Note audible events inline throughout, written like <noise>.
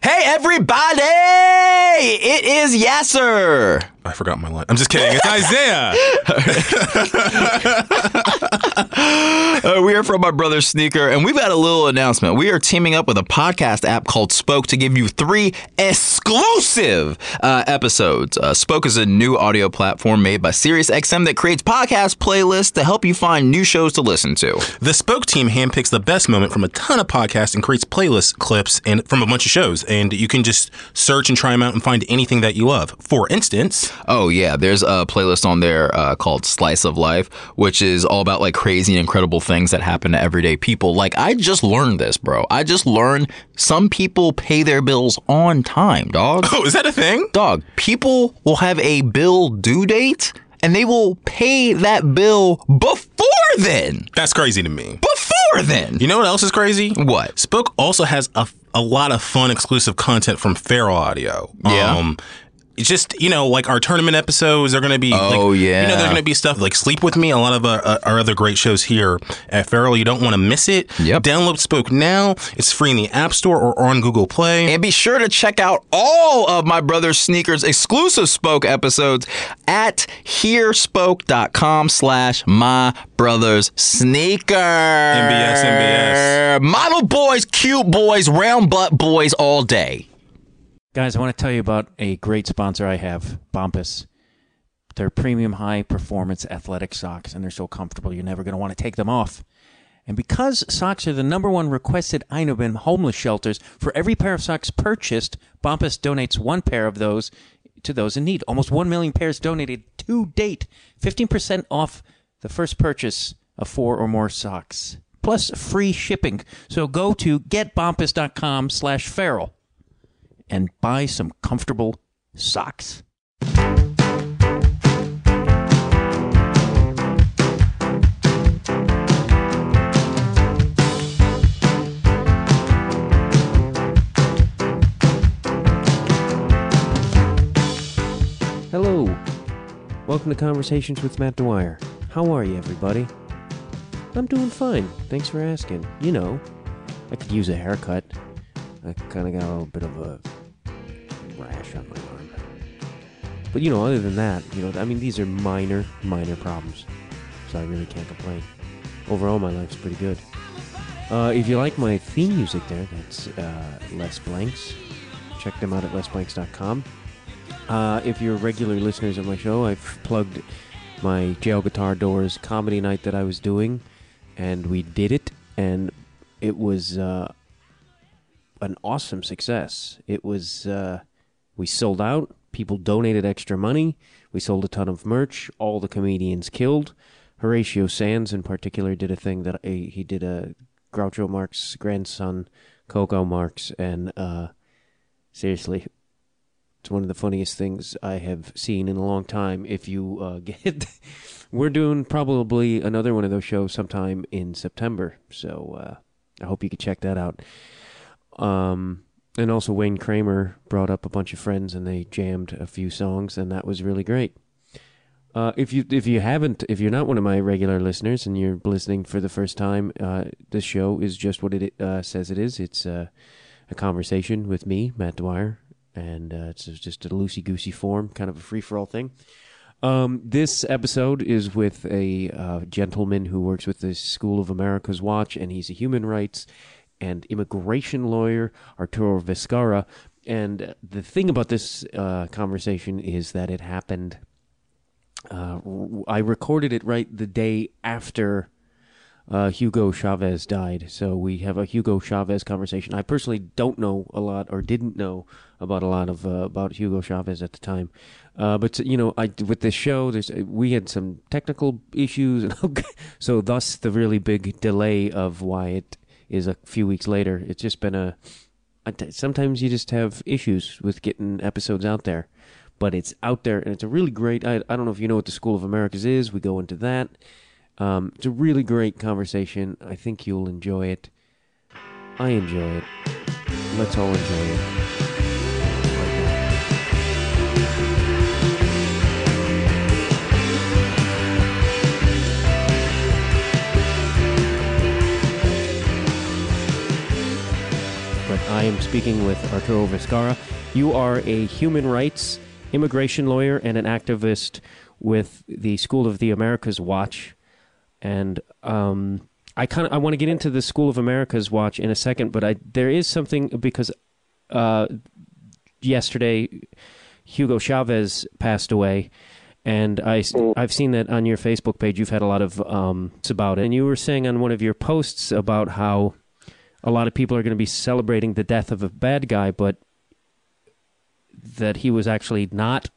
Hey, everybody! It is Yasser. I forgot my line. I'm just kidding. It's Isaiah. <laughs> Uh, we are from my brother Sneaker, and we've got a little announcement. We are teaming up with a podcast app called Spoke to give you three exclusive uh, episodes. Uh, Spoke is a new audio platform made by SiriusXM that creates podcast playlists to help you find new shows to listen to. the Spoke team handpicks the best moment from a ton of podcasts and creates playlist clips and from a bunch of shows. And you can just search and try them out and find anything that you love. For instance, Oh yeah, there's a playlist on there uh, called Slice of Life, which is all about like crazy and incredible things that happen to everyday people. Like I just learned this, bro. I just learned some people pay their bills on time, dog. <laughs> oh, is that a thing? dog, people will have a bill due date and they will pay that bill before then. That's crazy to me. Before then. You know what else is crazy? What? Spoke also has a, a lot of fun exclusive content from Feral Audio. Yeah. Um, just you know like our tournament episodes are going to be Oh, like, yeah. you know there's going to be stuff like sleep with me a lot of uh, uh, our other great shows here at Feral you don't want to miss it Yep. download spoke now it's free in the app store or on google play And be sure to check out all of my brother's sneakers exclusive spoke episodes at hearspoke.com slash my brother's sneaker. MBS, MBS. Model boys, cute boys, round butt boys all day. Guys, I want to tell you about a great sponsor I have, Bombas. They're premium high performance athletic socks, and they're so comfortable you're never going to want to take them off. And because socks are the number one requested item in homeless shelters, for every pair of socks purchased, Bombas donates one pair of those to those in need. Almost 1 million pairs donated to date. 15% off the first purchase of four or more socks. Plus free shipping. So go to getbombas.com slash feral and buy some comfortable socks. Hello. Welcome to Conversations with Matt Dwyer. How are you, everybody? I'm doing fine. Thanks for asking. You know, I could use a haircut. I kind of got a little bit of a my arm. But, you know, other than that, you know, I mean, these are minor, minor problems. So I really can't complain. Overall, my life's pretty good. Uh, if you like my theme music there, that's uh, Les Blanks. Check them out at lesblanks.com. Uh, if you're regular listeners of my show, I've plugged my Jail Guitar Doors comedy night that I was doing, and we did it, and it was uh, an awesome success. It was uh, we sold out. People donated extra money. We sold a ton of merch. All the comedians killed. Horatio Sanz, in particular, did a thing that I, he did a Groucho Marx grandson, Coco Marx, and uh, seriously, it's one of the funniest things I have seen in a long time. If you uh, <laughs> get, we're doing probably another one of those shows sometime in September, so uh, I hope you can check that out. Um, and also Wayne Kramer brought up a bunch of friends and they jammed a few songs, and that was really great. Uh, if you if you haven't if you're not one of my regular listeners and you're listening for the first time, uh, show is just what it uh, says it is. It's uh, a conversation with me, Matt Dwyer, and uh, it's just a loosey goosey form, kind of a free for all thing. Um, this episode is with a uh, gentleman who works with the School of America's Watch, and he's a human rights and immigration lawyer, Arturo Viscarra. And the thing about this uh, conversation is that it happened. Uh, I recorded it right the day after uh, Hugo Chavez died. So we have a Hugo Chavez conversation. I personally don't know a lot or didn't know about a lot of uh, about Hugo Chavez at the time. Uh, but you know, I with this show, there's we had some technical issues, and <laughs> so thus the really big delay of why it is a few weeks later. It's just been a. Sometimes you just have issues with getting episodes out there, but it's out there and it's a really great. I I don't know if you know what the School of Americas is. We go into that. Um, it's a really great conversation. I think you'll enjoy it. I enjoy it. Let's all enjoy it. I am speaking with Arturo Viscarra. You are a human rights immigration lawyer and an activist with the School of the Americas Watch. And um, I kind of I want to get into the School of Americas Watch in a second, but I there is something because uh, yesterday Hugo Chavez passed away, and I I've seen that on your Facebook page. You've had a lot of um, about it, and you were saying on one of your posts about how a lot of people are going to be celebrating the death of a bad guy, but that he was actually not.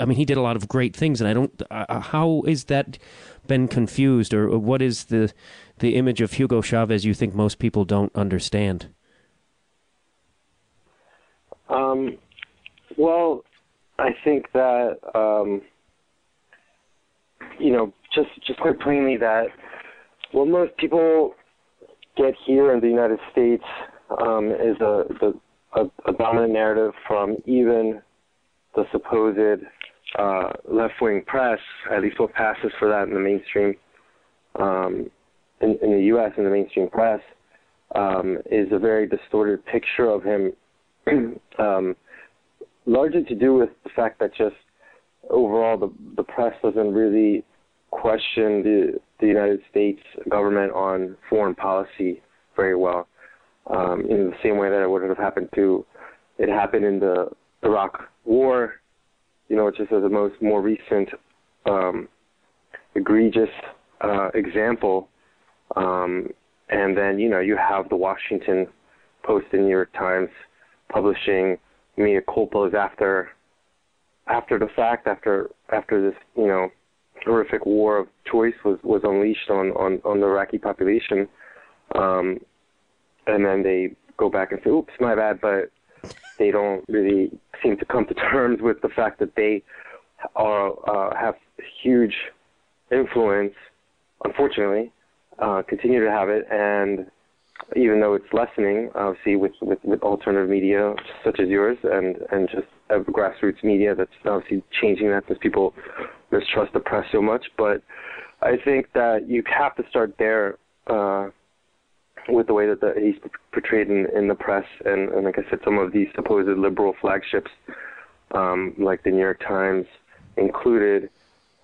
I mean, he did a lot of great things, and I don't. Uh, how is that been confused, or what is the the image of Hugo Chavez you think most people don't understand? Um, well, I think that um, you know, just just quite plainly that well, most people get here in the United States um, is a, the, a, a dominant narrative from even the supposed uh, left-wing press, at least what passes for that in the mainstream, um, in, in, the U.S. in the mainstream press, um, is a very distorted picture of him, <clears throat> um, largely to do with the fact that just overall the the press doesn't really question the the United States government on foreign policy very well, um, in the same way that it would have happened to it happened in the Iraq War, you know, just as the most more recent um, egregious uh, example. Um, and then you know you have the Washington Post and New York Times publishing mea culpas after after the fact, after after this you know horrific war of choice was was unleashed on on on the Iraqi population, um, and then they go back and say, "Oops, my bad," but they don't really seem to come to <laughs> terms with the fact that they are uh, have huge influence. Unfortunately, uh, continue to have it, and even though it's lessening, obviously with, with, with alternative media such as yours and and just grassroots media that's obviously changing that because people mistrust the press so much. But I think that you have to start there uh, with the way that the, he's portrayed in, in the press, and, and like I said, some of these supposed liberal flagships, um, like the New York Times included,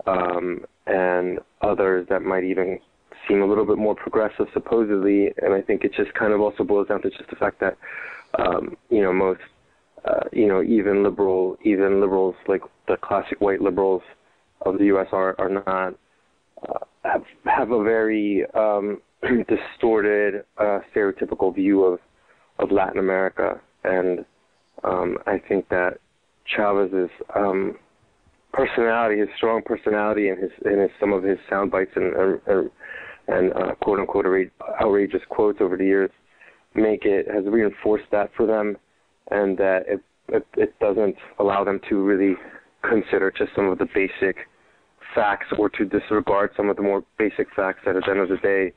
um, and others that might even seem a little bit more progressive, supposedly. And I think it just kind of also boils down to just the fact that, um, you know, most, uh, you know, even liberal, even liberals like the classic white liberals of the U.S. are are not uh, have have a very um, <clears throat> distorted, uh, stereotypical view of of Latin America, and um, I think that Chavez's um, personality, his strong personality, and his and his some of his sound bites and and, and uh, quote unquote outrageous quotes over the years make it has reinforced that for them, and that it it, it doesn't allow them to really consider just some of the basic facts or to disregard some of the more basic facts that at the end of the day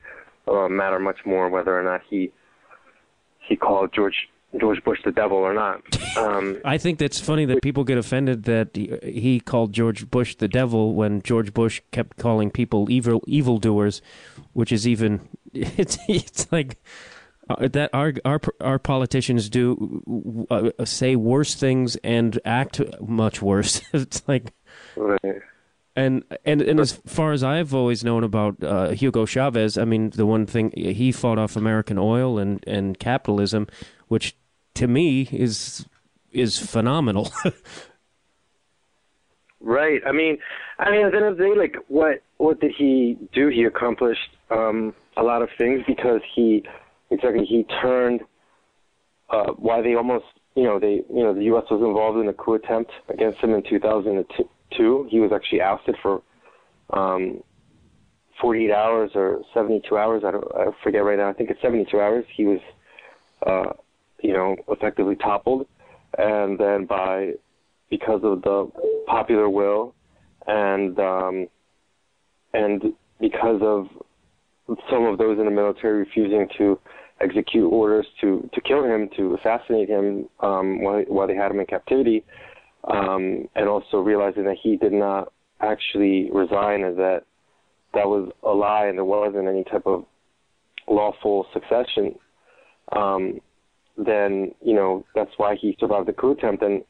uh, matter much more whether or not he he called George George Bush the devil or not. Um, <laughs> I think that's funny that people get offended that he called George Bush the devil when George Bush kept calling people evil evildoers, which is even <laughs> it's it's like uh, that our our our politicians do uh, say worse things and act much worse. <laughs> it's like. Right. And and and as far as I've always known about uh, Hugo Chavez, I mean, the one thing he fought off American oil and, and capitalism, which to me is is phenomenal. <laughs> right. I mean, I mean, at the end of the day, like, what what did he do? He accomplished um, a lot of things because he exactly he turned uh, why they almost you know they you know the U.S. was involved in a coup attempt against him in 2002. He was actually ousted for um, 48 hours or 72 hours. I don't I forget right now. I think it's 72 hours. He was uh, you know, effectively toppled, and then by because of the popular will, and um, and because of some of those in the military refusing to execute orders to to kill him, to assassinate him um, while while they had him in captivity, um, and also realizing that he did not actually resign, and that that was a lie, and there wasn't any type of lawful succession. Um, then you know that's why he survived the coup attempt. And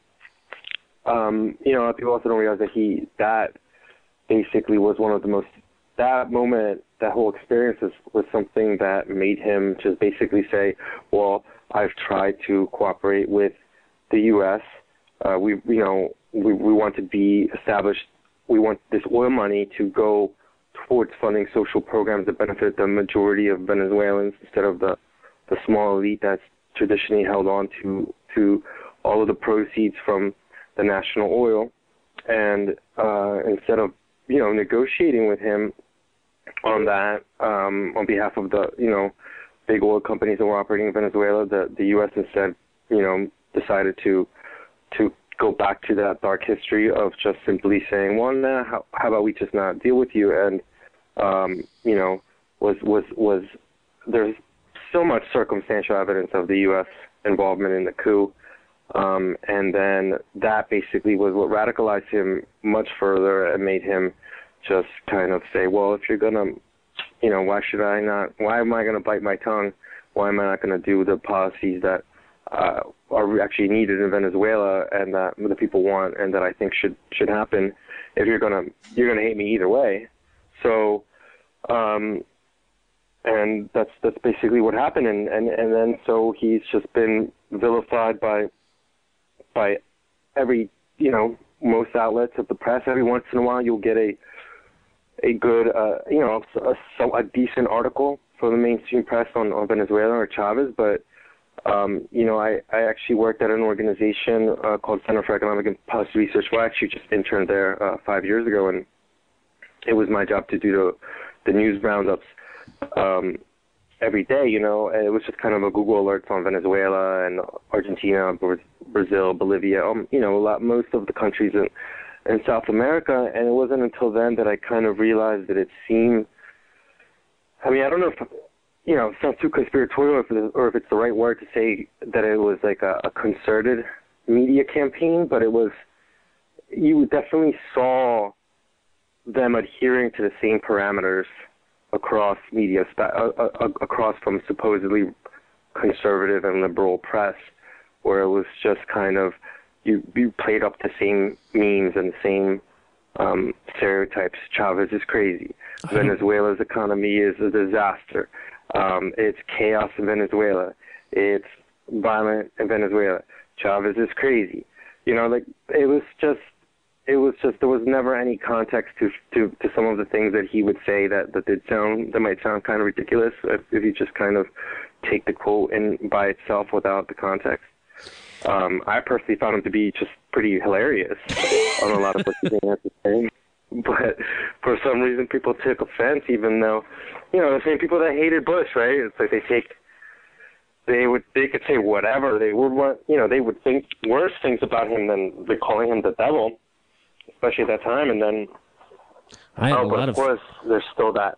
um, you know, people also don't realize that he that basically was one of the most that moment, that whole experience was, was something that made him just basically say, "Well, I've tried to cooperate with the U.S. Uh, we, you know, we we want to be established. We want this oil money to go towards funding social programs that benefit the majority of Venezuelans instead of the the small elite that's traditionally held on to to all of the proceeds from the national oil. And uh, instead of you know negotiating with him on that um, on behalf of the you know big oil companies that were operating in Venezuela, the the U.S. instead you know decided to to go back to that dark history of just simply saying, well, nah, how, how about we just not deal with you? And um, you know was was was there's so much circumstantial evidence of the U.S. involvement in the coup. Um, and then that basically was what radicalized him much further and made him just kind of say, well, if you're gonna, you know, why should I not? Why am I gonna bite my tongue? Why am I not gonna do the policies that uh, are actually needed in Venezuela and that the people want and that I think should should happen? If you're gonna you're gonna hate me either way. So, um, and that's that's basically what happened. And and and then so he's just been vilified by by every you know most outlets of the press. Every once in a while, you'll get a a good, uh, you know, a, a decent article from the mainstream press on, on Venezuela or Chavez, but um, you know, I, I actually worked at an organization uh, called Center for Economic and Policy Research. Well, I actually just interned there uh, five years ago, and it was my job to do the, the news roundups um, every day. You know, and it was just kind of a Google alerts on Venezuela and Argentina, Brazil, Bolivia. Um, you know, a lot most of the countries in in South America, and it wasn't until then that I kind of realized that it seemed. I mean, I don't know if you know, it sounds too conspiratorial, if it, or if it's the right word to say that it was like a, a concerted media campaign, but it was. You definitely saw them adhering to the same parameters across media, uh, uh, across from supposedly conservative and liberal press, where it was just kind of you you played up the same memes and the same um, stereotypes. Chavez is crazy. <laughs> Venezuela's economy is a disaster. Um, it's chaos in Venezuela. It's violent in Venezuela. Chavez is crazy. You know, like it was just it was just there was never any context to to to some of the things that he would say that that did sound that might sound kind of ridiculous if, if you just kind of take the quote in by itself without the context. Um, I personally found him to be just pretty hilarious on a lot of what he <laughs> had to say. <laughs> But for some reason, people took offense, even though, you know, the same people that hated Bush, right? It's like they take, they would, they could say whatever they would want, you know, they would think worse things about him than the calling him the devil, especially at that time. And then, I had oh, a but lot of of course, there's still that.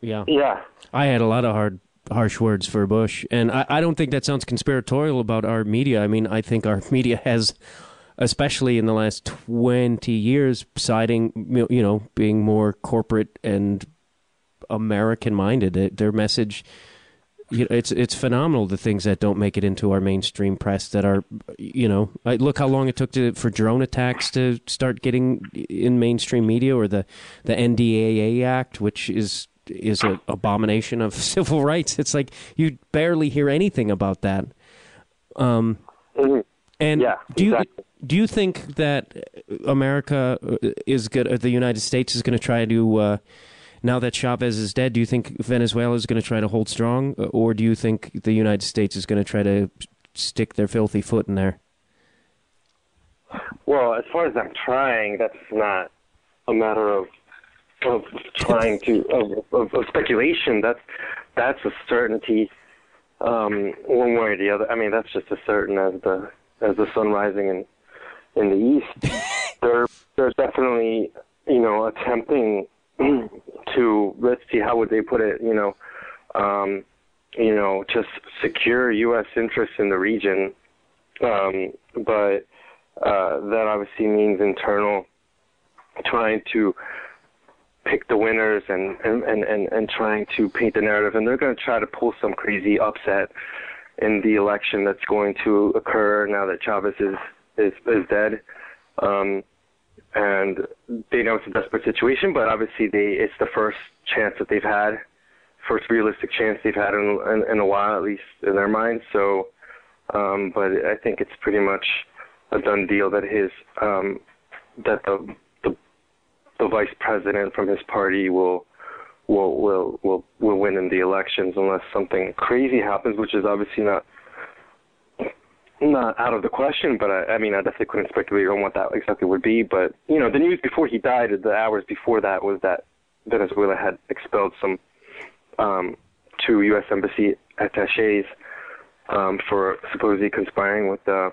yeah. Yeah, I had a lot of hard, harsh words for Bush, and I, I don't think that sounds conspiratorial about our media. I mean, I think our <laughs> media has, especially in the last twenty years, siding, you know, being more corporate and American minded. Their message. You know, it's it's phenomenal the things that don't make it into our mainstream press that are you know look how long it took to for drone attacks to start getting in mainstream media or the the NDAA Act which is is an abomination of <laughs> civil rights. It's like you barely hear anything about that. Um, Mhm. And Yeah, do you exactly. do you think that America is good? The United States is going to try to uh, now that Chavez is dead? Do you think Venezuela is going to try to hold strong, or do you think the United States is going to try to stick their filthy foot in there? Well, as far as I'm trying, that's not a matter of of trying to of, of, of speculation. That's that's a certainty, um, one way or the other. I mean, that's just as certain as the as the sun rising in in the east. <laughs> they're they're definitely you know attempting <clears throat> to let's see how would they put it you know um, you know just secure U.S. interests in the region, um, but uh, that obviously means internal trying to pick the winners and and, and, and, and trying to paint the narrative and they're going to try to pull some crazy upset in the election that's going to occur now that Chavez is is, is dead. Um, and they know it's a desperate situation, but obviously they it's the first chance that they've had, first realistic chance they've had in in, in a while, at least in their minds. So, um, but I think it's pretty much a done deal that his um, that the the the vice president from his party will will will will will win in the elections unless something crazy happens, which is obviously not not out of the question, but I, I mean, I definitely couldn't speculate on what that exactly would be. But you know, the news before he died, the hours before that, was that Venezuela had expelled some um, two U.S. embassy attaches um, for supposedly conspiring with the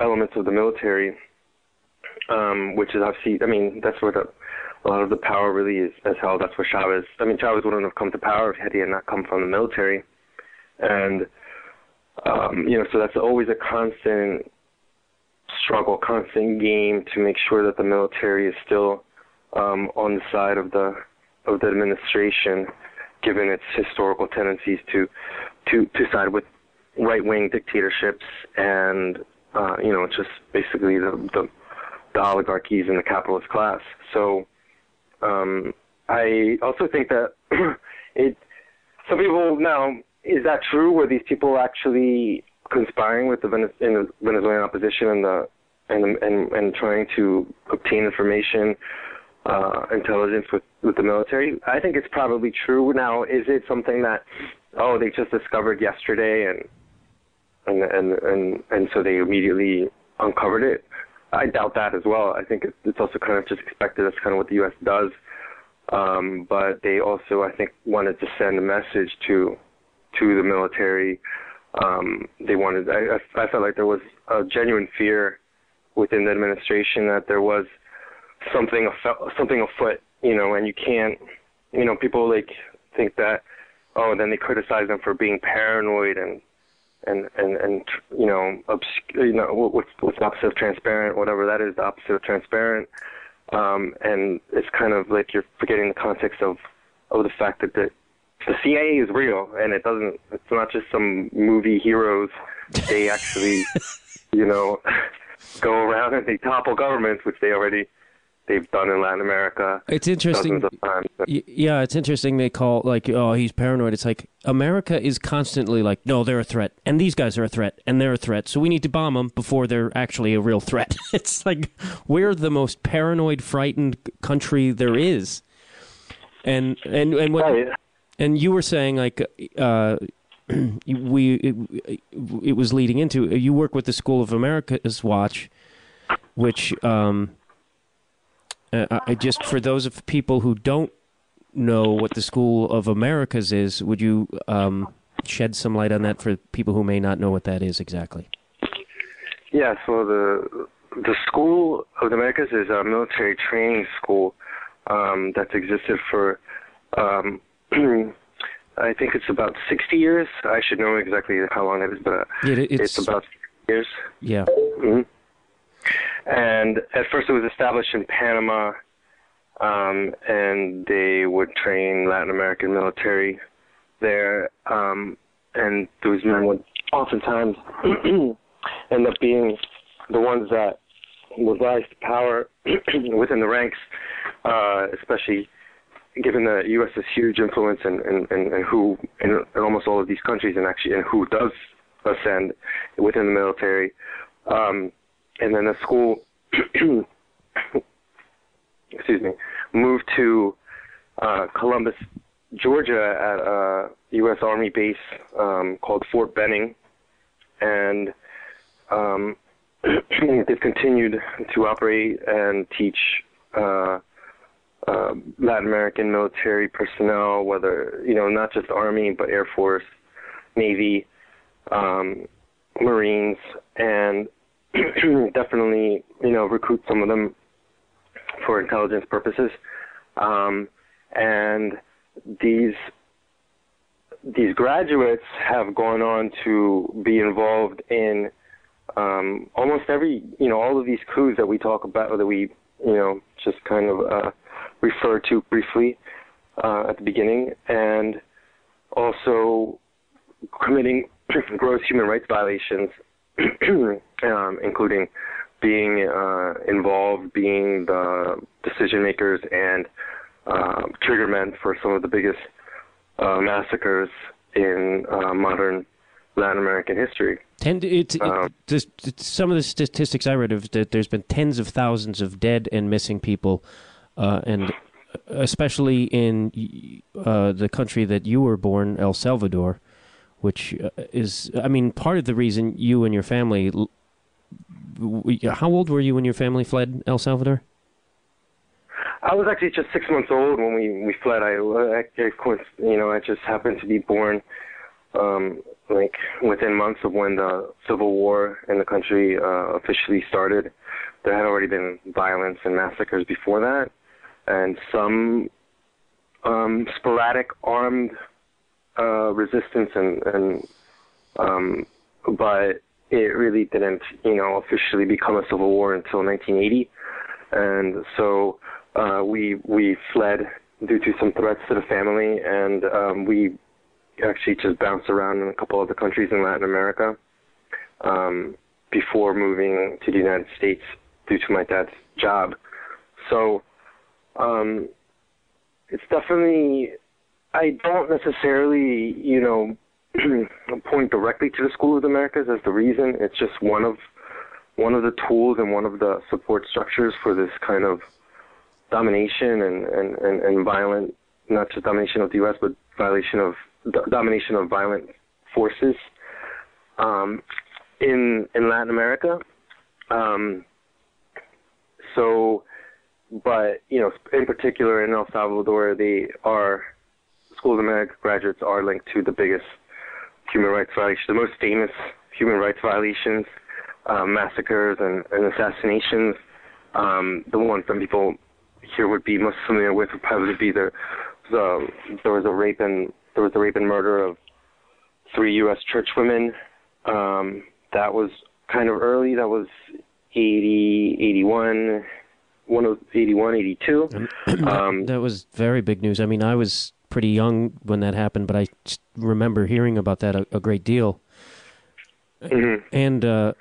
elements of the military, um, which is obviously, I mean, that's where the a lot of the power really is, is held. That's where Chavez. I mean, Chavez wouldn't have come to power if he had not come from the military, and um, you know, so that's always a constant struggle, constant game to make sure that the military is still um, on the side of the of the administration, given its historical tendencies to to to side with right wing dictatorships and uh, you know just basically the, the the oligarchies and the capitalist class. So um, I also think that <clears throat> it some people now is that true? Were these people actually conspiring with the Venezuelan opposition and the and and and trying to obtain information, uh, intelligence with with the military? I think it's probably true. Now, is it something that oh they just discovered yesterday and and and and and so they immediately uncovered it? I doubt that as well. I think it's also kind of just expected. That's kind of what the U.S. does. Um, but they also, I think, wanted to send a message to to the military. Um, they wanted. I, I felt like there was a genuine fear within the administration that there was something something afoot, you know, and you can't, you know, people like think that, oh, then they criticize them for being paranoid and and and and you know, obsc- you know, what's what's the opposite of transparent, whatever that is, the opposite of transparent. Um, and it's kind of like you're forgetting the context of of the fact that the the CIA is real, and it doesn't. It's not just some movie heroes. They actually, <laughs> you know, <laughs> go around and they topple governments, which they already they've done in Latin America. It's interesting. yeah, it's interesting. They call like, oh, he's paranoid. It's like America is constantly like, no, they're a threat, and these guys are a threat, and they're a threat. So we need to bomb them before they're actually a real threat. <laughs> it's like we're the most paranoid, frightened country there is. And and and what right. And you were saying like uh, <clears throat> we it, it, was leading into you work with the School of America's Watch, which um, uh, I just for those of people who don't know what the School of Americas is, would you um, shed some light on that for people who may not know what that is exactly? Yeah, so the the School of the Americas is a military training school um, that's existed for um, <clears throat> I think it's about 60 years. I should know exactly how long it is, but yeah, it's, it's, about years. Yeah. Mm-hmm. And at first, it was established in Panama, um, and they would train Latin American military there. Um, and those men would oftentimes <clears throat> end up being the ones that would rise to power <clears throat> within the ranks, uh, especially given the U.S.'s huge influence and in, in, in, who in, in, almost all of these countries and actually and who does ascend within the military, um, and then the school, <coughs> excuse me, moved to uh, Columbus, Georgia, at a U.S. Army base um, called Fort Benning, and um, <coughs> they've continued to operate and teach. Uh, uh, Latin American military personnel, whether you know not just Army but Air Force, Navy, um, Marines, and <clears throat> definitely you know recruit some of them for intelligence purposes. Um, and these these graduates have gone on to be involved in um, almost every you know all of these coups that we talk about that we you know just kind of uh, refer to briefly uh, at the beginning, and also committing <clears throat> gross human rights violations, <clears throat> um, including being uh, involved, being the decision makers and uh, triggermen for some of the biggest uh, massacres in uh, modern Latin American history. Ten, it, it, Um, some of the statistics I read of that there's been tens of thousands of dead and missing people, uh, and especially in uh, the country that you were born, El Salvador, which uh, is, I mean, part of the reason you and your family. How old were you when your family fled El Salvador? I was actually just six months old when we we fled. I, I of course, you know, I just happened to be born, um, like within months of when the civil war in the country uh, officially started. There had already been violence and massacres before that, and some um, sporadic armed uh, resistance and and um, but it really didn't, you know, officially become a civil war until 1980, and so uh, we we fled due to some threats to the family, and um, we actually just bounced around in a couple other countries in Latin America um, before moving to the United States due to my dad's job. So um, it's definitely I don't necessarily you know <clears throat> point directly to the School of the Americas as the reason. It's just one of one of the tools and one of the support structures for this kind of domination and, and, and, and violent, not just domination of the U.S., but violation of domination of violent forces um, in in Latin America. Um, so, but you know, in particular in El Salvador, they are School of America graduates are linked to the biggest human rights violations, the most famous human rights violations, uh, massacres and, and assassinations. Um, the one some people here would be most familiar with would probably be the, the there was a rape and there was a rape and murder of three U.S. church women. Um, that was kind of early. That was 80, 81, one of 81, 82. <clears throat> Um, that was very big news. I mean, I was pretty young when that happened, but I remember hearing about that a, a great deal. mhm. And uh,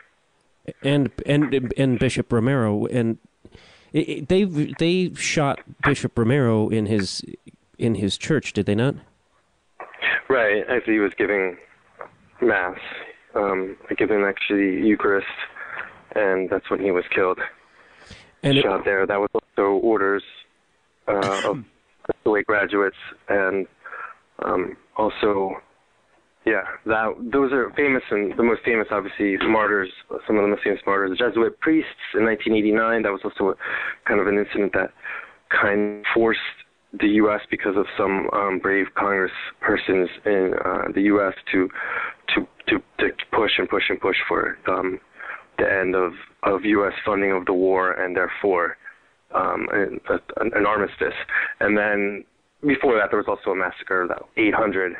and and and Bishop Romero and it, it- they they shot Bishop Romero in his in his church, did they not? Right, as he was giving mass, um, giving actually Eucharist, and that's when he was killed. And it, shot there. That was also orders uh, of SOA graduates, and um, also, yeah, that those are famous and the most famous, obviously, martyrs. Some of the most famous martyrs, the Jesuit priests in 1989. That was also a, kind of an incident that kind of forced the U.S. because of some um, brave Congress persons in uh, the U.S. to to to to push and push and push for um, the end of of U.S. funding of the war and therefore um, an, an, armistice. And then before that, there was also a massacre of that 800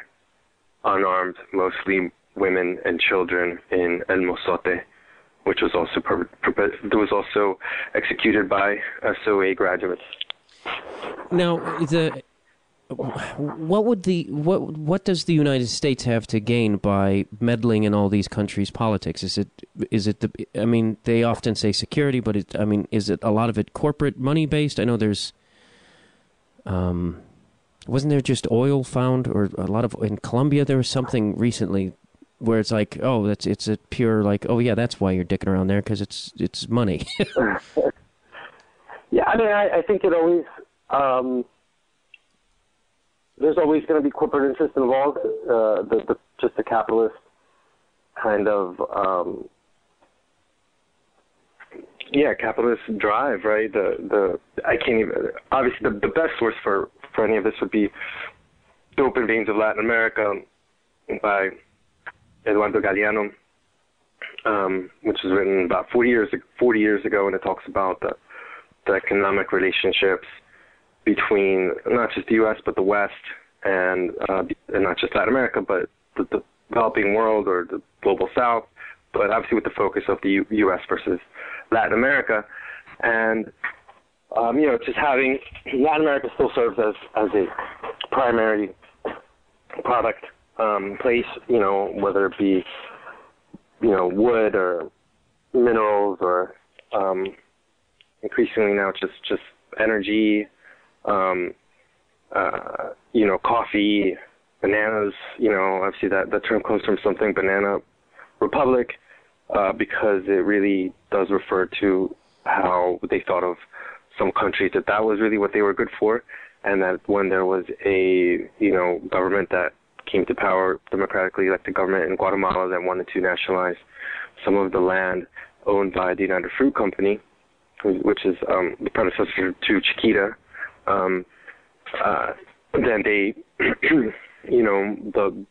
unarmed, mostly women and children in El Mozote, which was also per, per, was also executed by SOA graduates. now the what would the what what does the United States have to gain by meddling in all these countries' politics? Is it is it the I mean they often say security, but it I mean is it a lot of it corporate money based? I know there's um wasn't there just oil found or a lot of in Colombia there was something recently where it's like oh that's it's a pure like oh yeah that's why you're dicking around there because it's it's money <laughs> <laughs> Yeah, I mean, I, I think it always um, there's always going to be corporate interest involved. Uh, the, the just the capitalist kind of um, yeah, capitalist drive, right? The the I can't even obviously the the best source for for any of this would be the Open Veins of Latin America by Eduardo Galeano, um, which was written about 40 years 40 years ago, and it talks about the the economic relationships between not just the U.S. but the West and uh, and not just Latin America, but the, the developing world or the global South, but obviously with the focus of the U- U.S. versus Latin America, and um, you know just having Latin America still serves as as a primary product um, place, you know, whether it be, you know, wood or minerals or um, increasingly now just just energy, um, uh, you know, coffee, bananas. You know, obviously that that term comes from something, banana republic, uh, because it really does refer to how they thought of some countries that that was really what they were good for, and that when there was a you know government that came to power, democratically elected government in Guatemala that wanted to nationalize some of the land owned by the United Fruit Company, which is um, the predecessor to Chiquita. Um, uh, then they, <clears throat> you know, the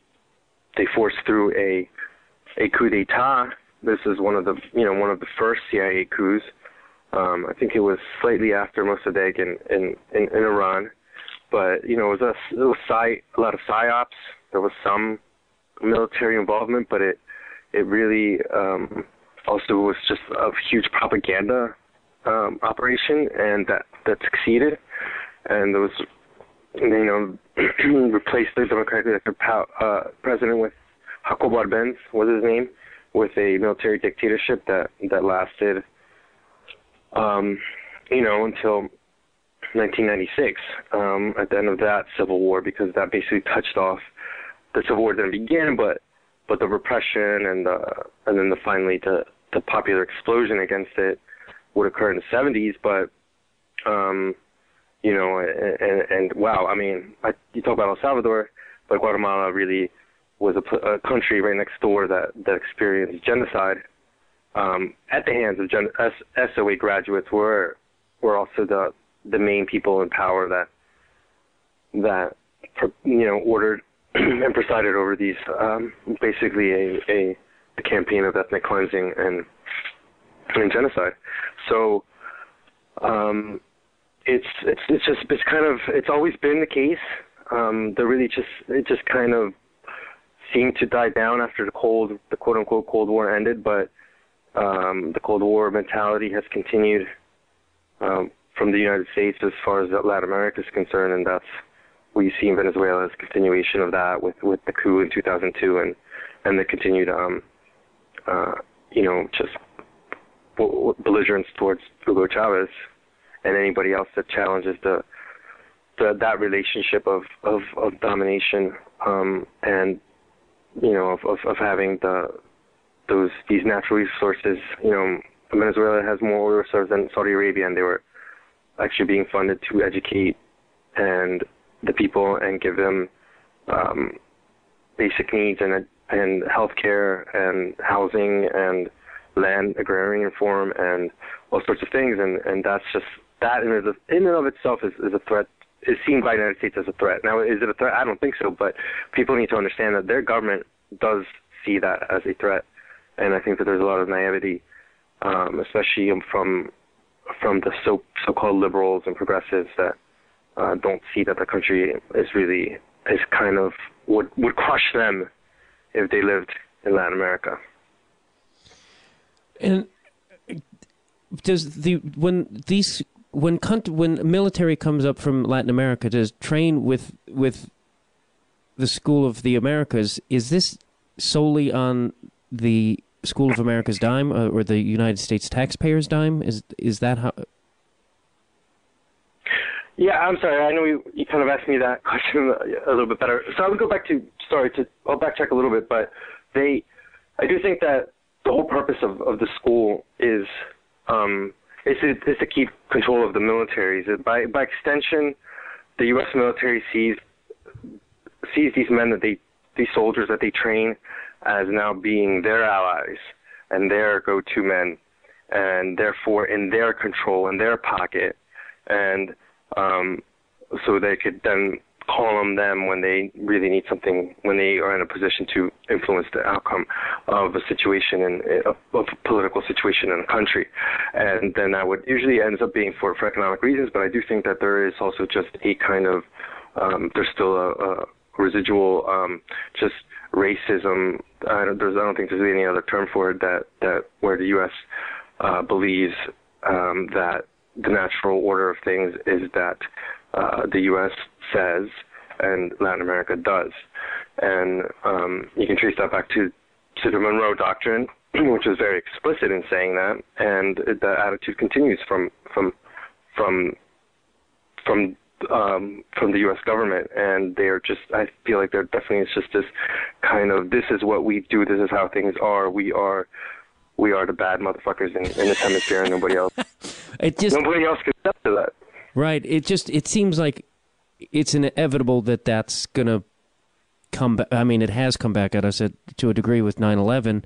they forced through a a coup d'état. This is one of the, you know, one of the first CIA coups. Um, I think it was slightly after Mossadegh in in, in, in Iran, but you know, it was a, it was psy, a lot of psyops. There was some military involvement, but it it really um, also was just a huge propaganda um, operation, and that that succeeded. And there was, you know, <clears throat> replaced the Democratic elected uh, president with Jacobo Arbenz was his name, with a military dictatorship that that lasted, um, you know, until 1996. Um, at the end of that civil war, because that basically touched off the civil war didn't begin, but but the repression and the and then the finally the the popular explosion against it would occur in the 70s. But um, you know, and, and wow, I mean, I, you talk about El Salvador, but Guatemala really was a, a country right next door that that experienced genocide um, at the hands of gen- S- SOA graduates. Were were also the the main people in power that that you know ordered <clears throat> and presided over these um, basically a, a a campaign of ethnic cleansing and and genocide. So um, it's it's it's just it's kind of it's always been the case. Um, the really just it just kind of seemed to die down after the cold the quote unquote Cold War ended, but um, the Cold War mentality has continued um, from the United States as far as Latin America is concerned, and that's what you see in Venezuela as continuation of that with with the coup in 2002 and and the continued um, uh, you know just belligerence towards Hugo Chavez and anybody else that challenges the, the that relationship of of, of domination um, and you know of, of, of having the those these natural resources. You know, Venezuela has more oil reserves than Saudi Arabia, and they were actually being funded to educate and the people and give them um, basic needs and and healthcare and housing and land agrarian reform and all sorts of things and and that's just that in and of, itself is, is a threat is seen by the United States as a threat. Now, is it a threat? I don't think so, but people need to understand that their government does see that as a threat, and I think that there's a lot of naivety, um, especially from from the so so-called liberals and progressives that uh, don't see that the country is really is kind of would would crush them if they lived in Latin America. And does the when these when when military comes up from Latin America to train with with the School of the Americas, is this solely on the School of America's dime uh, or the United States taxpayers' dime? Is is that how? Yeah, I'm sorry. I know you, you kind of asked me that <laughs> question a little bit better. So I would go back to sorry to I'll backtrack a little bit, but they I do think that the whole purpose of, of the school is um, is to, is to keep control of the militaries. By by extension, the U.S. military sees sees these men that they these soldiers that they train as now being their allies and their go-to men, and therefore in their control, in their pocket, and um, so they could then call on them when they really need something, when they are in a position to influence the outcome of a situation in of a political situation in a country, and then that would usually ends up being for for economic reasons. But I do think that there is also just a kind of um, there's still a, a residual um, just racism. I don't, there's, I don't think there's any other term for it that that where the U.S. Uh, believes um, that the natural order of things is that uh, the U.S. says and Latin America does. And um, you can trace that back to, to the Monroe Doctrine, <clears throat> which was very explicit in saying that, and the attitude continues from from from from um, from the U.S. government, and they're just. I feel like they're definitely. It's just this kind of. This is what we do. This is how things are. We are. We are the bad motherfuckers in, in this hemisphere, and nobody else. <laughs> It just nobody else can step to that. right. It just it seems like it's inevitable that that's gonna come back. I mean, it has come back at us at, to a degree with 9/11,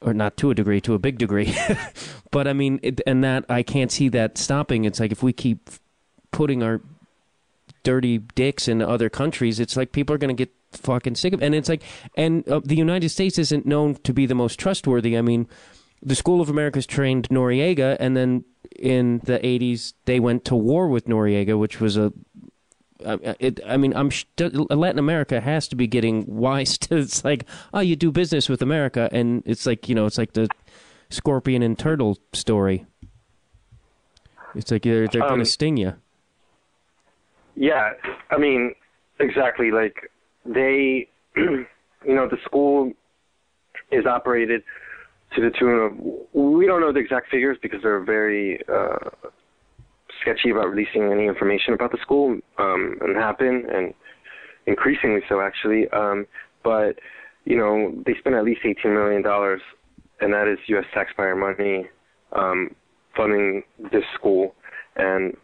or not to a degree, to a big degree. <laughs> but I mean, it, and that I can't see that stopping. It's like if we keep putting our dirty dicks in other countries, it's like people are going to get fucking sick of. it. And it's like, and uh, the United States isn't known to be the most trustworthy. I mean, the School of America's trained Noriega, and then in the '80s they went to war with Noriega, which was a. I- It, I mean, I'm Latin America has to be getting wise <laughs> to. It's like, oh, you do business with America, and it's like you know, it's like the scorpion and turtle story. It's like they're they're Um, gonna sting you. Yeah, I mean, exactly. Like they, <clears throat> you know, the school is operated to the tune of. We don't know the exact figures because they're very uh, sketchy about releasing any information about the school, um, and happen, and increasingly so actually. Um, but you know, they spend at least eighteen million dollars, and that is U.S. taxpayer money um, funding this school, and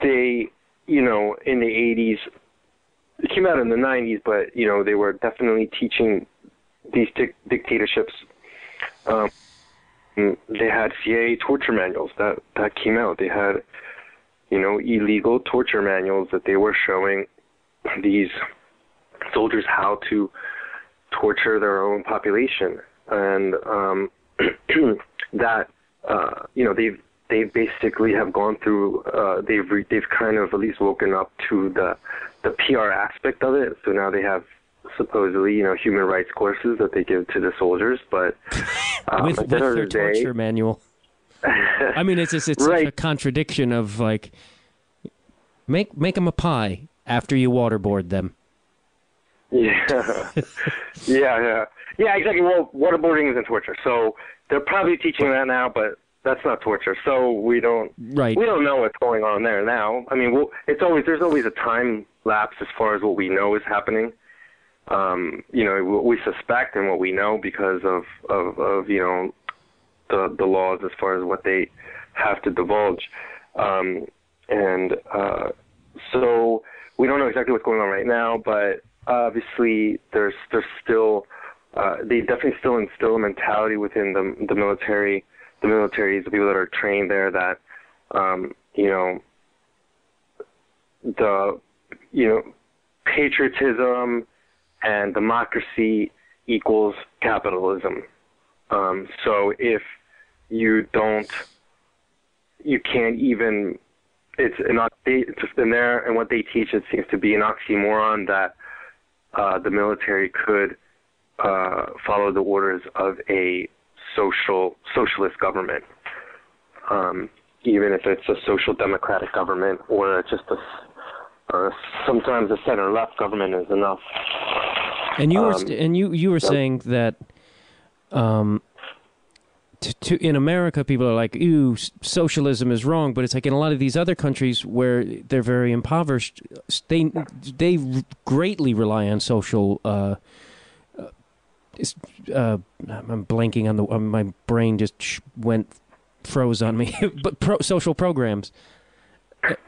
they you know, in the 80s, it came out in the 90s, but, you know, they were definitely teaching these dic- dictatorships. Um, they had CIA torture manuals that, that came out. They had, you know, illegal torture manuals that they were showing these soldiers how to torture their own population. And um, <clears throat> that, uh, you know, they've they basically have gone through uh, they've re- they've kind of at least woken up to the the PR aspect of it. So now they have supposedly you know human rights courses that they give to the soldiers, but um, <laughs> with, with the end of their day, torture manual. <laughs> I mean, it's just, it's Right. a contradiction of like make make them a pie after you waterboard them. Yeah, <laughs> yeah, yeah, yeah. Exactly. Well, waterboarding isn't torture, so they're probably teaching that now, but that's not torture. So we don't Right. we don't know what's going on there now. I mean, we'll, it's always there's always a time lapse as far as what we know is happening. Um, you know, what we suspect and what we know because of of, of you know the the laws as far as what they have to divulge, um, and uh, so we don't know exactly what's going on right now, but obviously there's there's still uh, they definitely still instill a mentality within the the military, the militaries, the people that are trained there that um, you know the you know patriotism and democracy equals capitalism. Um, so if you don't, you can't even. It's an it's in there, and what they teach it seems to be an oxymoron that uh, the military could uh, follow the orders of a social socialist government, um, even if it's a social democratic government or just a. Uh, sometimes a center left government is enough. And you were Um, st- and you you were saying that um to, to in America people are like ooh socialism is wrong but it's like in a lot of these other countries where they're very impoverished they they greatly rely on social uh uh, uh, I'm blanking on the uh, my brain just sh- went froze on me <laughs> but pro, social programs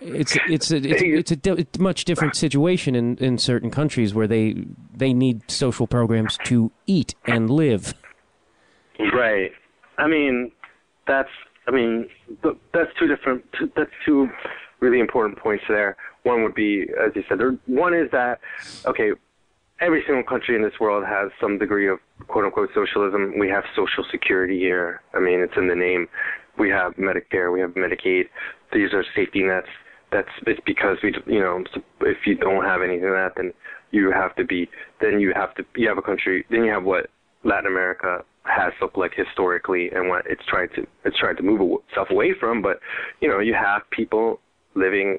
it's it's a, it's, it's a di- it's a much different situation in, in certain countries where they they need social programs to eat and live. Right. I mean, that's. I mean, that's two different. That's two really important points there. One would be, as you said, there, one is that okay, every single country in this world has some degree of quote unquote socialism. We have social security here. I mean, it's in the name. We have Medicare. We have Medicaid. These are safety nets. That's it's because we, you know, if you don't have anything of that, then you have to be. Then you have to. You have a country. Then you have what Latin America has looked like historically, and what it's tried to it's tried to move itself away from. But you know, you have people living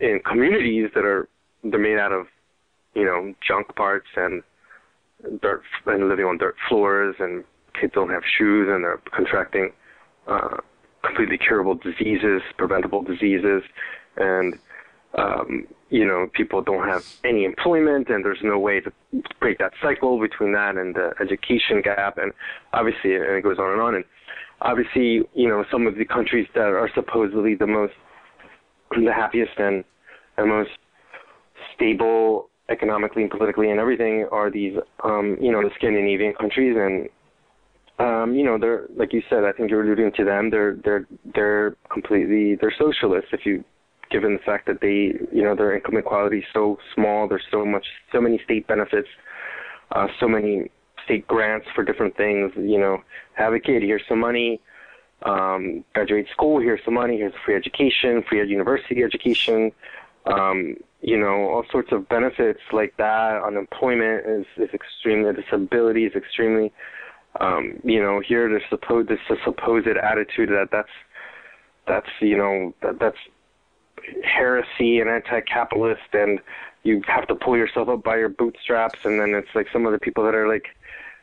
in communities that are they're made out of you know junk parts and dirt and living on dirt floors and kids don't have shoes and they're contracting uh, completely curable diseases, preventable diseases, and um, you know people don't have any employment and there's no way to break that cycle between that and the education gap and obviously and it goes on and on and obviously you know some of the countries that are supposedly the most the happiest and and most stable economically and politically and everything are these um you know the Scandinavian countries and um, you know, they're like you said. I think you're alluding to them. They're they're they're completely they're socialists. If you, given the fact that they, you know, their income inequality is so small. There's so much, so many state benefits, uh, so many state grants for different things. You know, have a kid, here's some money. Um, graduate school, here's some money. Here's free education, free university education. Um, you know, all sorts of benefits like that. Unemployment is is extremely disability is extremely um, you know, here there's supposed this supposed attitude that that's that's you know that that's heresy and anti-capitalist, and you have to pull yourself up by your bootstraps. And then it's like some of the people that are like,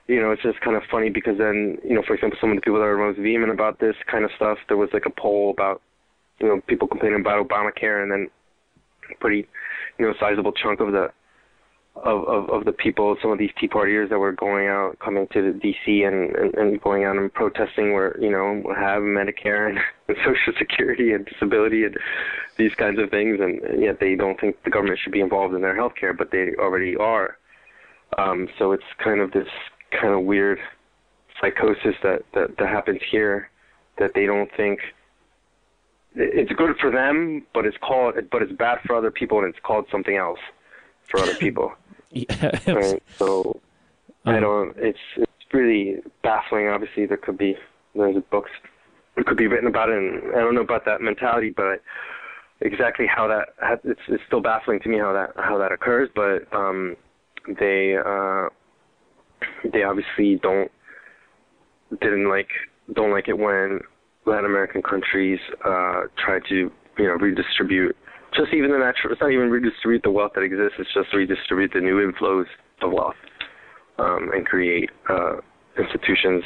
you know, it's just kind of funny because then you know, for example, some of the people that are most vehement about this kind of stuff, there was like a poll about you know people complaining about Obamacare, and then pretty you know sizable chunk of the of, of, of the people, some of these Tea Partiers that were going out, coming to D.C. and, and, and going out and protesting, where you know have Medicare and, <laughs> and Social Security and disability and these kinds of things, and, yet they don't think the government should be involved in their health care, but they already are. Um, so it's kind of this kind of weird psychosis that, that that happens here, that they don't think it's good for them, but it's called, but it's bad for other people, and it's called something else for other people. <laughs> Yeah. right? So I don't. It's it's really baffling. Obviously, there could be there's books that could be written about it, and I don't know about that mentality, but I, exactly how that it's it's still baffling to me how that how that occurs. But um, they uh, they obviously don't didn't like don't like it when Latin American countries uh, try to you know redistribute just even the natural. It's not even redistribute the wealth that exists. It's just redistribute the new inflows of wealth um, and create uh, institutions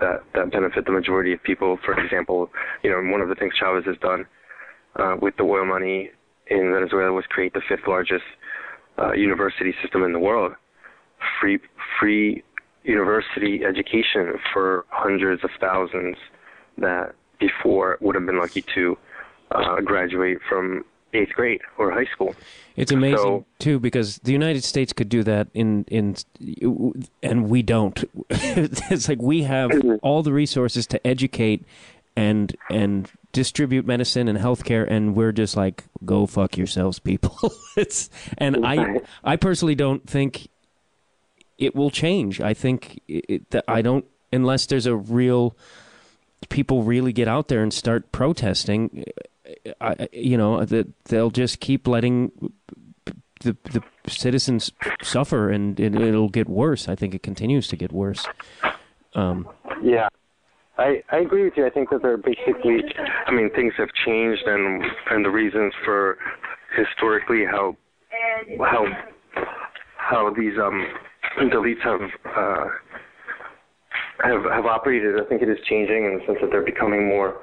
that that benefit the majority of people. For example, you know, one of the things Chavez has done uh, with the oil money in Venezuela was create the fifth largest uh, university system in the world, free free university education for hundreds of thousands that before would have been lucky to uh, graduate from eighth grade or high school. It's amazing So- too because the United States could do that in in and we don't. <laughs> it's like we have all the resources to educate and and distribute medicine and healthcare and we're just like go fuck yourselves people. <laughs> it's and I I personally don't think it will change. I think it, it, that I don't unless there's a real people really get out there and start protesting. I, you know that they'll just keep letting the the citizens suffer, and it, it'll get worse. I think it continues to get worse. Um, Yeah, I I agree with you. I think that they're basically. I mean, things have changed, and and the reasons for historically how how how these um elites have uh, have have operated. I think it is changing in the sense that they're becoming more.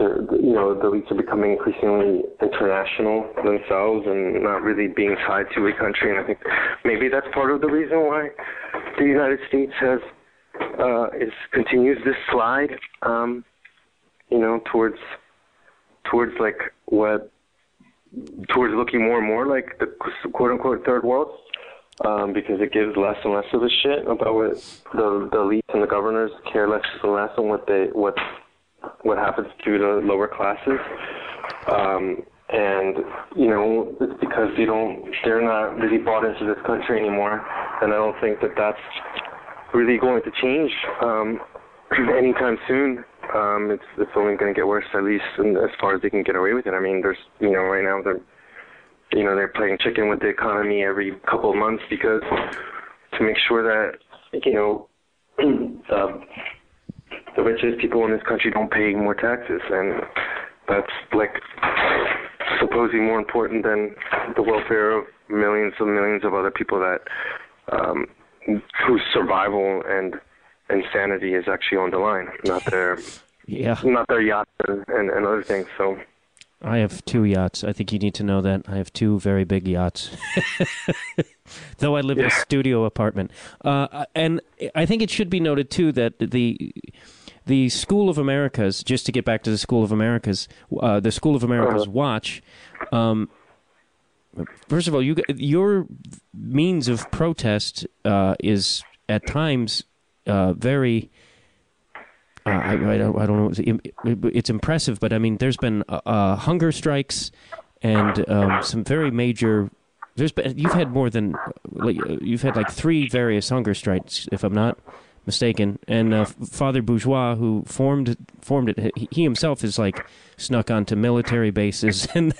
You know, the elites are becoming increasingly international themselves and not really being tied to a country. And I think maybe that's part of the reason why the United States has uh, is continues this slide, um, you know, towards towards like what towards looking more and more like the quote unquote third world, um, because it gives less and less of a shit about what the the elites and the governors care less and less on what they what what happens to the lower classes. Um, and you know, it's because they don't, they're not really bought into this country anymore, and I don't think that that's really going to change um, <clears throat> anytime soon. Um, it's it's only going to get worse, at least in, as far as they can get away with it. I mean, there's you know right now they're you know they're playing chicken with the economy every couple of months because to make sure that you know the <clears throat> the richest people in this country don't pay more taxes, and that's like supposedly more important than the welfare of millions and millions of other people that um, whose survival and and sanity is actually on the line, not their Yeah. not their yachts and, and, other things. So I have two yachts. I think you need to know that. I have two very big yachts. <laughs> Though I live in a studio apartment. Uh, and I think it should be noted, too, that the. The School of Americas, just to get back to the School of Americas, uh, the School of Americas Watch. Um, first of all, you your means of protest uh, is at times uh, very uh, I, I don't, I don't know. It's, impressive, but I mean, there's been uh, uh, hunger strikes and um, some very major. There's been you've had more than you've had like three various hunger strikes, if I'm not mistaken. And uh, Father Bourgeois, who formed formed it, he, himself is like snuck onto military bases <laughs> and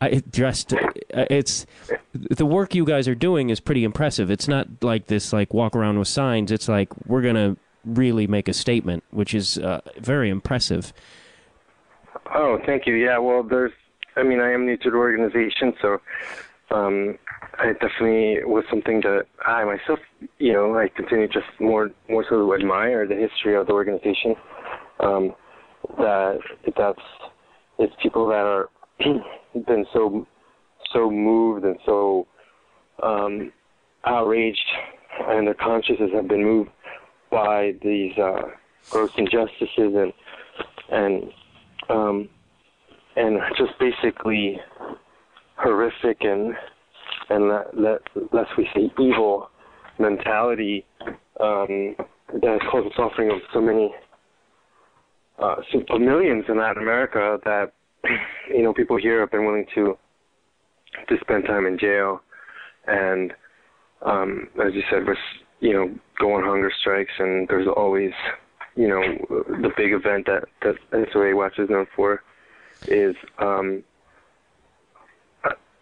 I dressed. uh, It's the work you guys are doing is pretty impressive. It's not like this like walk around with signs. It's like we're gonna really make a statement, which is uh, very impressive. Oh, thank you. Yeah, well, there's. I mean, I am new to the organization, so um, it definitely was something that I myself, you know, I continue just more more so to admire the history of the organization. Um, that that's it's people that are <clears throat> been so so moved and so um, outraged, and their consciences have been moved by these uh, gross injustices and and um, and just basically horrific and and let lest we say evil mentality um, that has caused the suffering of so many uh, millions in Latin America that <clears throat> you know people here have been willing to to spend time in jail. And um, as you said, was you know go on hunger strikes and there's always you know the big event that that SOA Watch is known for is um,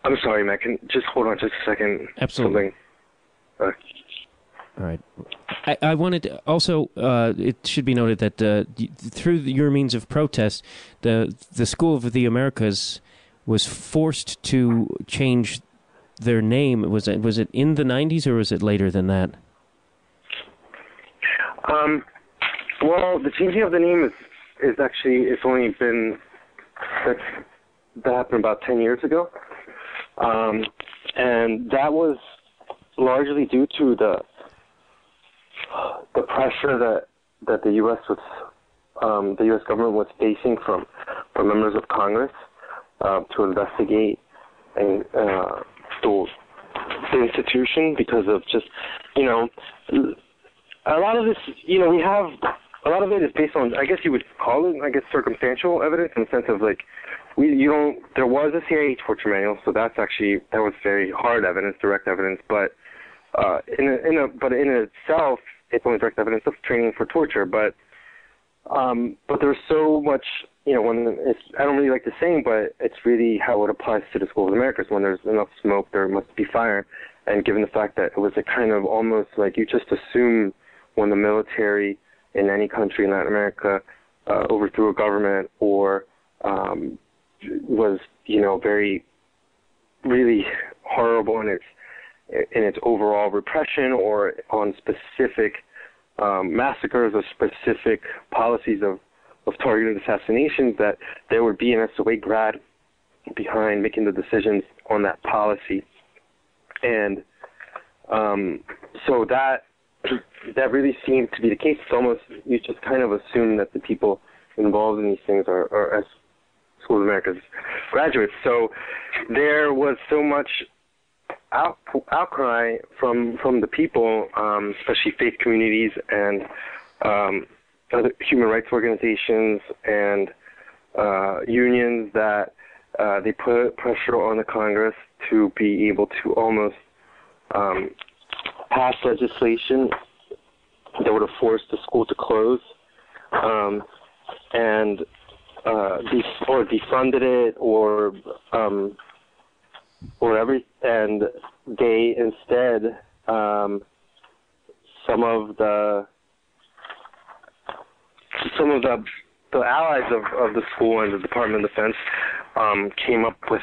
I'm sorry, Matt. Can just hold on just a second. Absolutely. Uh, All right. I, I wanted to also. Uh, it should be noted that uh, y- through your means of protest, the the School of the Americas was forced to change their name. Was it was it in the '90s or was it later than that? Um, well, the changing of the name is is actually it's only been that's that happened about ten years ago, um, and that was largely due to the the pressure that that the U.S. was um, the U.S. government was facing from from members of Congress uh, to investigate and uh, the the institution because of just you know a lot of this, you know, we have a lot of it is based on, I guess you would call it, I guess, circumstantial evidence in the sense of like, we, you don't, there was a CIA torture manual, so that's actually that was very hard evidence, direct evidence, but uh, in a, in a, but in itself, it's only direct evidence of training for torture, but um, but there's so much, you know, when it's, I don't really like the saying, but it's really how it applies to the School of Americas. When there's enough smoke, there must be fire. And given the fact that it was a kind of almost like you just assume when the military in any country in Latin America uh, overthrew a government or um, was, you know, very, really horrible in its in its overall repression or on specific um, massacres or specific policies of, of targeted assassinations, that there would be an SOA grad behind making the decisions on that policy. And um, so that that really seemed to be the case. It's almost you just kind of assume that the people involved in these things are, are School of America's graduates. So there was so much out, outcry from from the people, um, especially faith communities and um, other human rights organizations and uh, unions that uh, they put pressure on the Congress to be able to almost um, pass legislation that would have forced the school to close um, and uh, def- or defunded it or um, or every and they instead um, some of the some of the the allies of, of the school and the Department of Defense um, came up with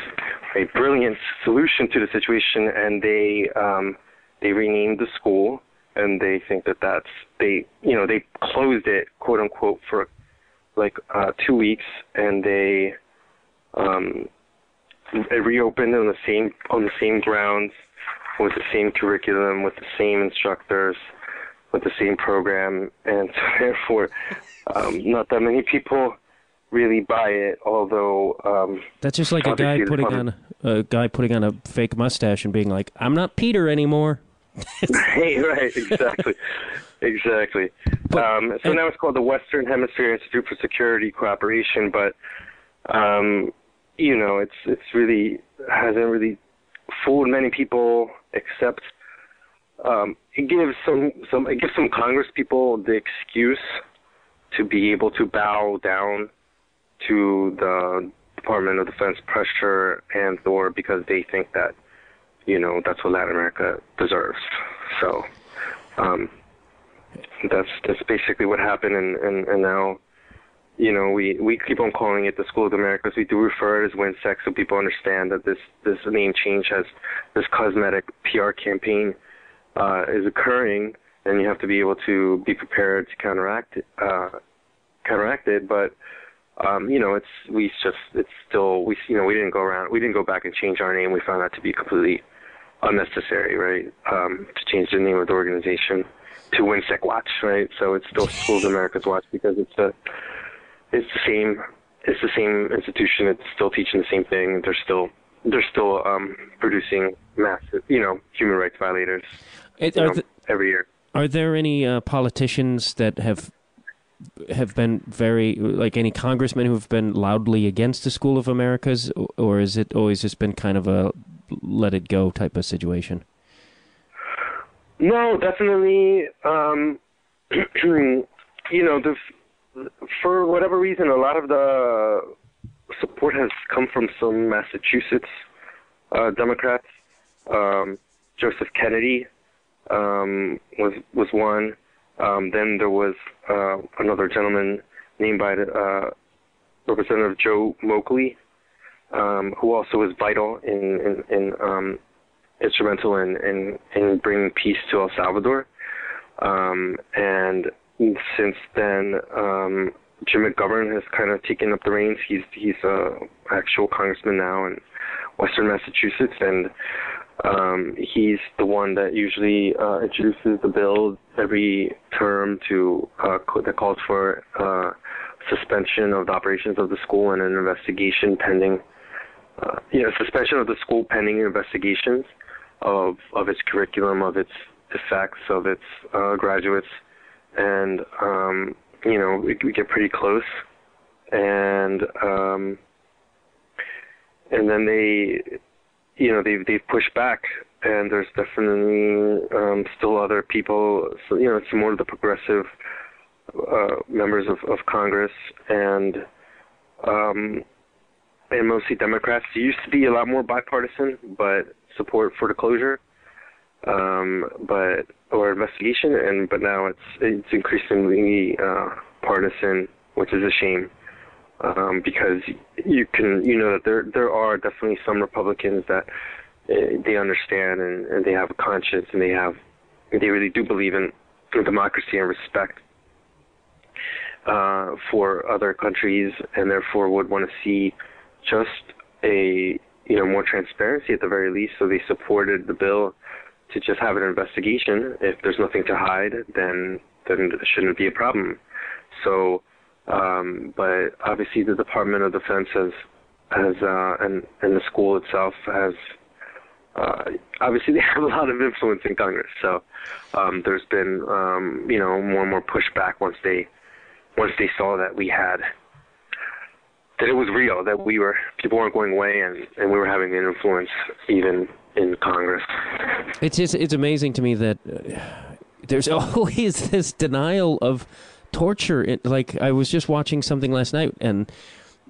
a brilliant solution to the situation, and they um, they renamed the school, and they think that that's they you know they closed it quote unquote for like uh, two weeks, and they um, it reopened on the same on the same grounds with the same curriculum, with the same instructors, with the same program, and so <laughs> therefore, um, not that many people really buy it. Although um, That's just like a guy putting on a guy putting on a fake mustache and being like, "I'm not Peter anymore." <laughs> Hey, right, exactly, <laughs> exactly. Um, so and- now it's called the Western Hemisphere Institute for Security Cooperation, but um, you know, it's it's really hasn't really fooled many people, except um, it gives some some it gives some Congress people the excuse to be able to bow down to the Department of Defense pressure and or because they think that you know that's what Latin America deserves. So um, that's that's basically what happened, and, and, and now you know we we keep on calling it the School of the Americas. We do refer it as WHINSEC, so people understand that this this name change has this cosmetic PR campaign uh, is occurring, and you have to be able to be prepared to counteract it, uh, counteract it. But um, you know, it's we just it's still we you know we didn't go around we didn't go back and change our name. We found that to be completely unnecessary, right? Um, to change the name of the organization to WHINSEC Watch, right? So it's still Schools of America's Watch because it's a it's the same it's the same institution. It's still teaching the same thing. They're still they're still um, producing massive, you know, human rights violators It, know, every year. are there any uh, politicians that have have been very like any congressmen who have been loudly against the School of Americas, or- or is it always just been kind of a let it go type of situation? No, definitely. Um, <clears throat> you know, the, for whatever reason, a lot of the support has come from some Massachusetts uh, Democrats. Um, Joseph Kennedy um, was was one. Um, then there was uh, another gentleman named by uh, Representative Joe Moakley, um, who also was vital in in, in um, instrumental in, in, in bringing peace to El Salvador. Um, and since then, um, Jim McGovern has kind of taken up the reins. He's he's a actual congressman now in Western Massachusetts, and um, he's the one that usually uh, introduces the bill every term to uh, that calls for uh, suspension of the operations of the school and an investigation pending. Uh, you know, suspension of the school pending investigations of of its curriculum, of its effects, of its uh, graduates, and um, you know we, we get pretty close, and um, and then they, you know, they've they've pushed back, and there's definitely um, still other people, so, you know, some more of the progressive uh, members of, of Congress, and um, and mostly Democrats. It used to be a lot more bipartisan, but support for the closure, um, but or investigation, and but now it's it's increasingly uh, partisan, which is a shame, um, because you can you know that there there are definitely some Republicans that uh, they understand and, and they have a conscience and they have they really do believe in democracy and respect uh, for other countries, and therefore would want to see just a you know more transparency at the very least. So they supported the bill to just have an investigation. If there's nothing to hide, then then it shouldn't be a problem. So, um, but obviously the Department of Defense has has uh, and and the school itself has. Uh, obviously, <laughs> they have a lot of influence in Congress, so um, there's been um, you know more and more pushback once they once they saw that we had that it was real, that we were people weren't going away, and and we were having an influence even in Congress. It's just, it's amazing to me that uh, there's <laughs> always this denial of torture. It, like I was just watching something last night, and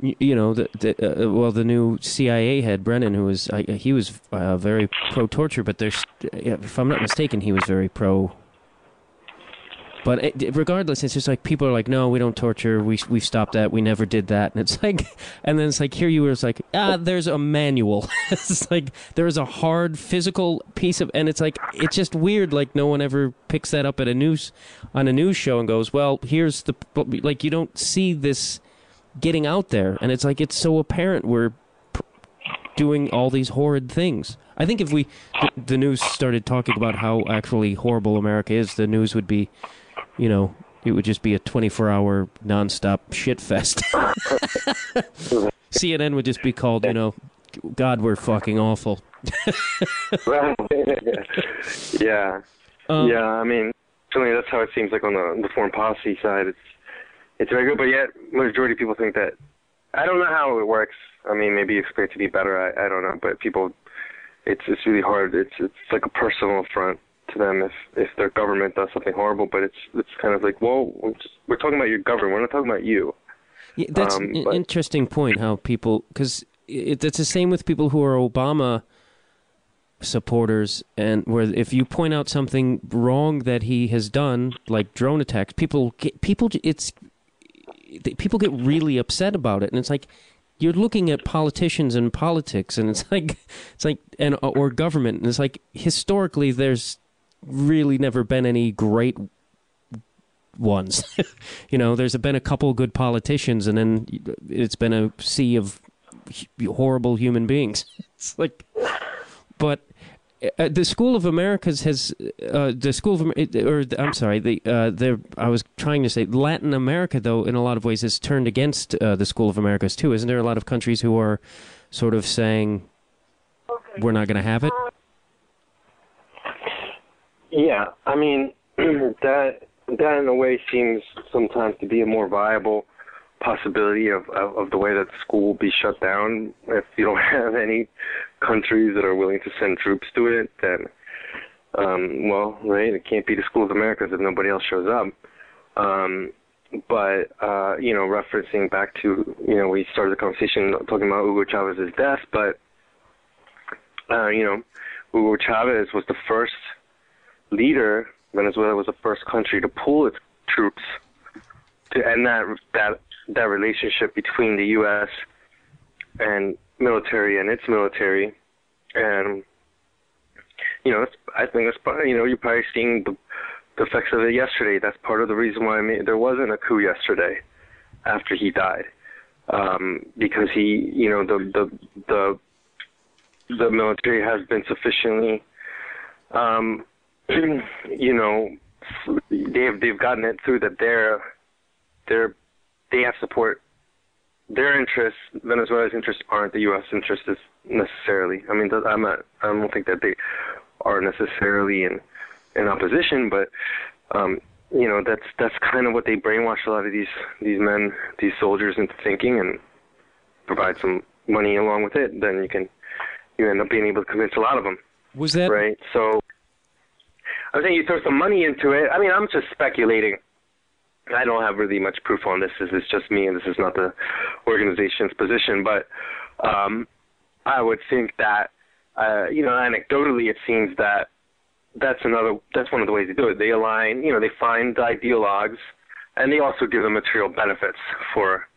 y- you know, the, the uh, well, the new CIA head Brennan, who was I, he was uh, very pro torture, but there's, if I'm not mistaken, he was very pro But it, regardless, it's just like people are like, no, we don't torture. We we've stopped that. We never did that. And it's <laughs> like, and then it's like here you were. It's like ah, there's a manual. <laughs> it's like there is a hard physical piece of, and it's like it's just weird. Like no one ever picks that up at a news on a news show and goes, well, here's the like you don't see this getting out there, and it's like it's so apparent we're doing all these horrid things. I think if we the, the news started talking about how actually horrible America is, the news would be you know, it would just be a 24 hour nonstop shit fest. <laughs> CNN would just be called, you know, God, we're fucking awful. <laughs> <laughs> yeah. Um, yeah, I mean, certainly that's how it seems like on the, the foreign policy side. It's it's very good, but yet majority of people think that I don't know how it works. I mean, maybe you expect it to be better. I, I don't know, but people, it's it's really hard. It's it's like a personal affront to them if if their government does something horrible. But it's it's kind of like, well, we're, just, we're talking about your government. We're not talking about you. Yeah, that's Um, an but- interesting point. How people, because it, it's the same with people who are Obama supporters, and where if you point out something wrong that he has done, like drone attacks, people get people. It's people get really upset about it, and it's like you're looking at politicians and politics, and it's <laughs> like it's like and or government, and it's like historically there's really never been any great ones. <laughs> you know, there's been a couple good politicians, and then it's been a sea of horrible human beings. <laughs> It's like, but uh, the School of Americas has uh, the School of or I'm sorry, the uh, the I was trying to say Latin America though in a lot of ways has turned against uh, the School of Americas too. Isn't there a lot of countries who are sort of saying we're not going to have it? Yeah, I mean <clears throat> that that in a way seems sometimes to be a more viable possibility of, of of the way that the school will be shut down if you don't <laughs> have any countries that are willing to send troops to it. Then, um, well, right, it can't be the School of Americas if nobody else shows up. Um, but uh, you know, referencing back to you know, we started the conversation talking about Hugo Chavez's death, but uh, you know, Hugo Chavez was the first leader, Venezuela was the first country to pull its troops to end that that that relationship between the U.S. and military and its military, and you know, I think it's probably, you know you're probably seeing the, the effects of it yesterday. That's part of the reason why I mean, there wasn't a coup yesterday after he died, um, because he, you know, the the the the military has been sufficiently um, <clears throat> you know, they've they've gotten it through that they're they're they have support. Their interests, Venezuela's interests, aren't the U.S. interests necessarily. I mean, I'm not. I don't think that they are necessarily in in opposition, but um, you know, that's that's kind of what they brainwash a lot of these these men, these soldiers into thinking, and provide some money along with it. Then you can you end up being able to convince a lot of them Was that right? So I think you throw some money into it. I mean, I'm just speculating. I don't have really much proof on this. This is just me, and this is not the organization's position. But um, I would think that, uh, you know, anecdotally, it seems that that's another. That's one of the ways to do it. They align. You know, they find ideologues, and they also give them material benefits for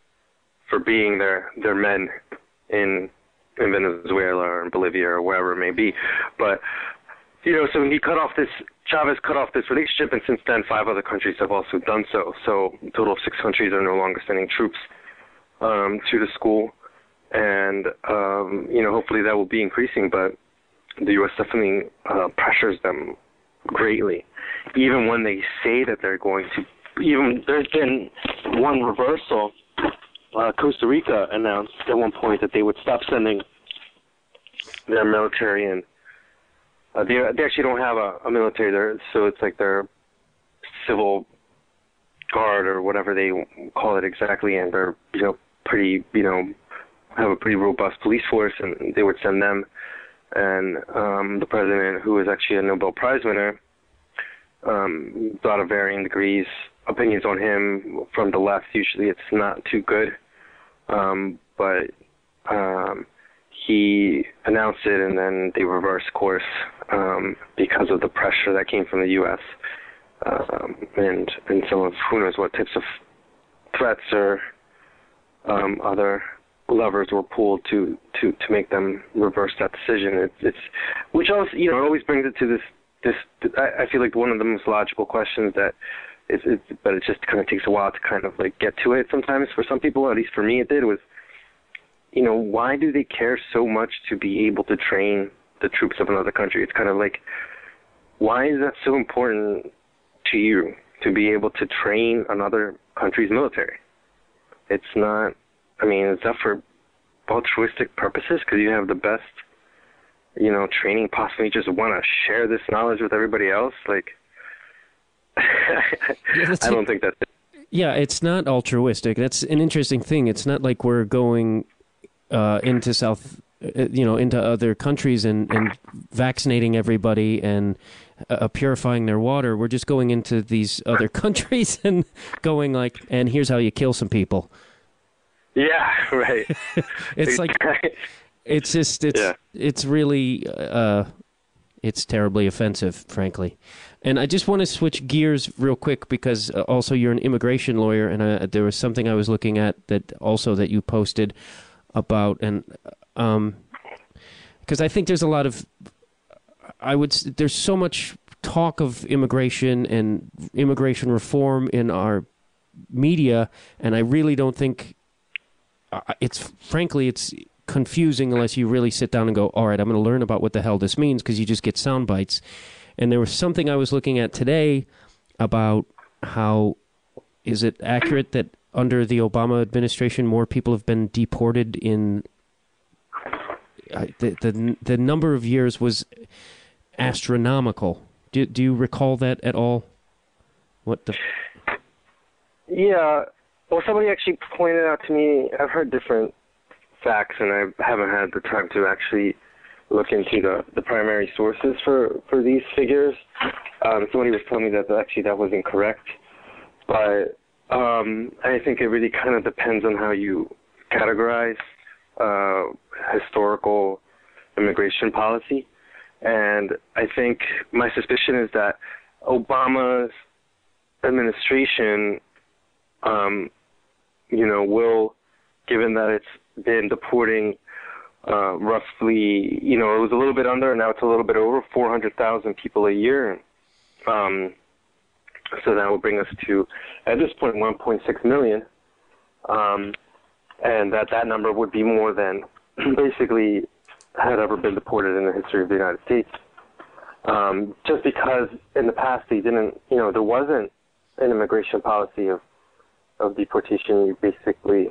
for being their their men in in Venezuela or in Bolivia or wherever it may be. But you know, so he cut off this Chavez cut off this relationship, and since then, five other countries have also done so. So, a total of six countries are no longer sending troops um, to the school, and um, you know, hopefully that will be increasing. But the U.S. definitely uh, pressures them greatly, even when they say that they're going to. Even there's been one reversal. Uh, Costa Rica announced at one point that they would stop sending their military and uh, they they actually don't have a, a military there, so it's like their civil guard or whatever they call it exactly, and they're you know pretty you know have a pretty robust police force, and they would send them. And um, the president, who is actually a Nobel Prize winner, um, thought of varying degrees opinions on him from the left. Usually, it's not too good, um, but um, he announced it and then they reversed course um, because of the pressure that came from the U.S. um, and and some of who knows what types of threats or um, other levers were pulled to to to make them reverse that decision. It's it's which also you know always brings it to this this. I, feel like one of the most logical questions that it's but it just kind of takes a while to kind of like get to it sometimes for some people at least for me it did was you know why do they care so much to be able to train the troops of another country it's kind of like why is that so important to you to be able to train another country's military it's not i mean is that for altruistic purposes because you have the best you know training possibly you just want to share this knowledge with everybody else like <laughs> I don't think that's it. Yeah, it's not altruistic. That's an interesting thing. It's not like we're going uh, into South, uh, you know, into other countries and, and vaccinating everybody and uh, purifying their water. We're just going into these other <laughs> countries and going like, and here's how you kill some people. Yeah, right. <laughs> it's <laughs> like, it's just, it's, Yeah. it's really, uh, it's terribly offensive, frankly. And I just want to switch gears real quick because uh, also you're an immigration lawyer, and uh, there was something I was looking at that also that you posted about, and um, because I think there's a lot of, I would, there's so much talk of immigration and immigration reform in our media, and I really don't think uh, it's frankly it's confusing unless you really sit down and go, all right, I'm going to learn about what the hell this means because you just get sound bites. And there was something I was looking at today about how is it accurate that under the Obama administration more people have been deported in I- the the the number of years was astronomical. Do do you recall that at all? What the Yeah. Well, somebody actually pointed out to me. I've heard different facts, and I haven't had the time to actually look into the, the primary sources for, for these figures. Um, somebody was telling me that actually that was incorrect, but um, I think it really kind of depends on how you categorize uh, historical immigration policy. And I think my suspicion is that Obama's administration um, you know, will, given that it's been deporting uh, roughly, you know, it was a little bit under, now it's a little bit over 400,000 people a year. Um, so that will bring us to, at this point, 1.6 million. Um, and that that number would be more than <clears throat> basically had ever been deported in the history of the United States. Um, just because in the past they didn't, you know, there wasn't an immigration policy of of deportation, you basically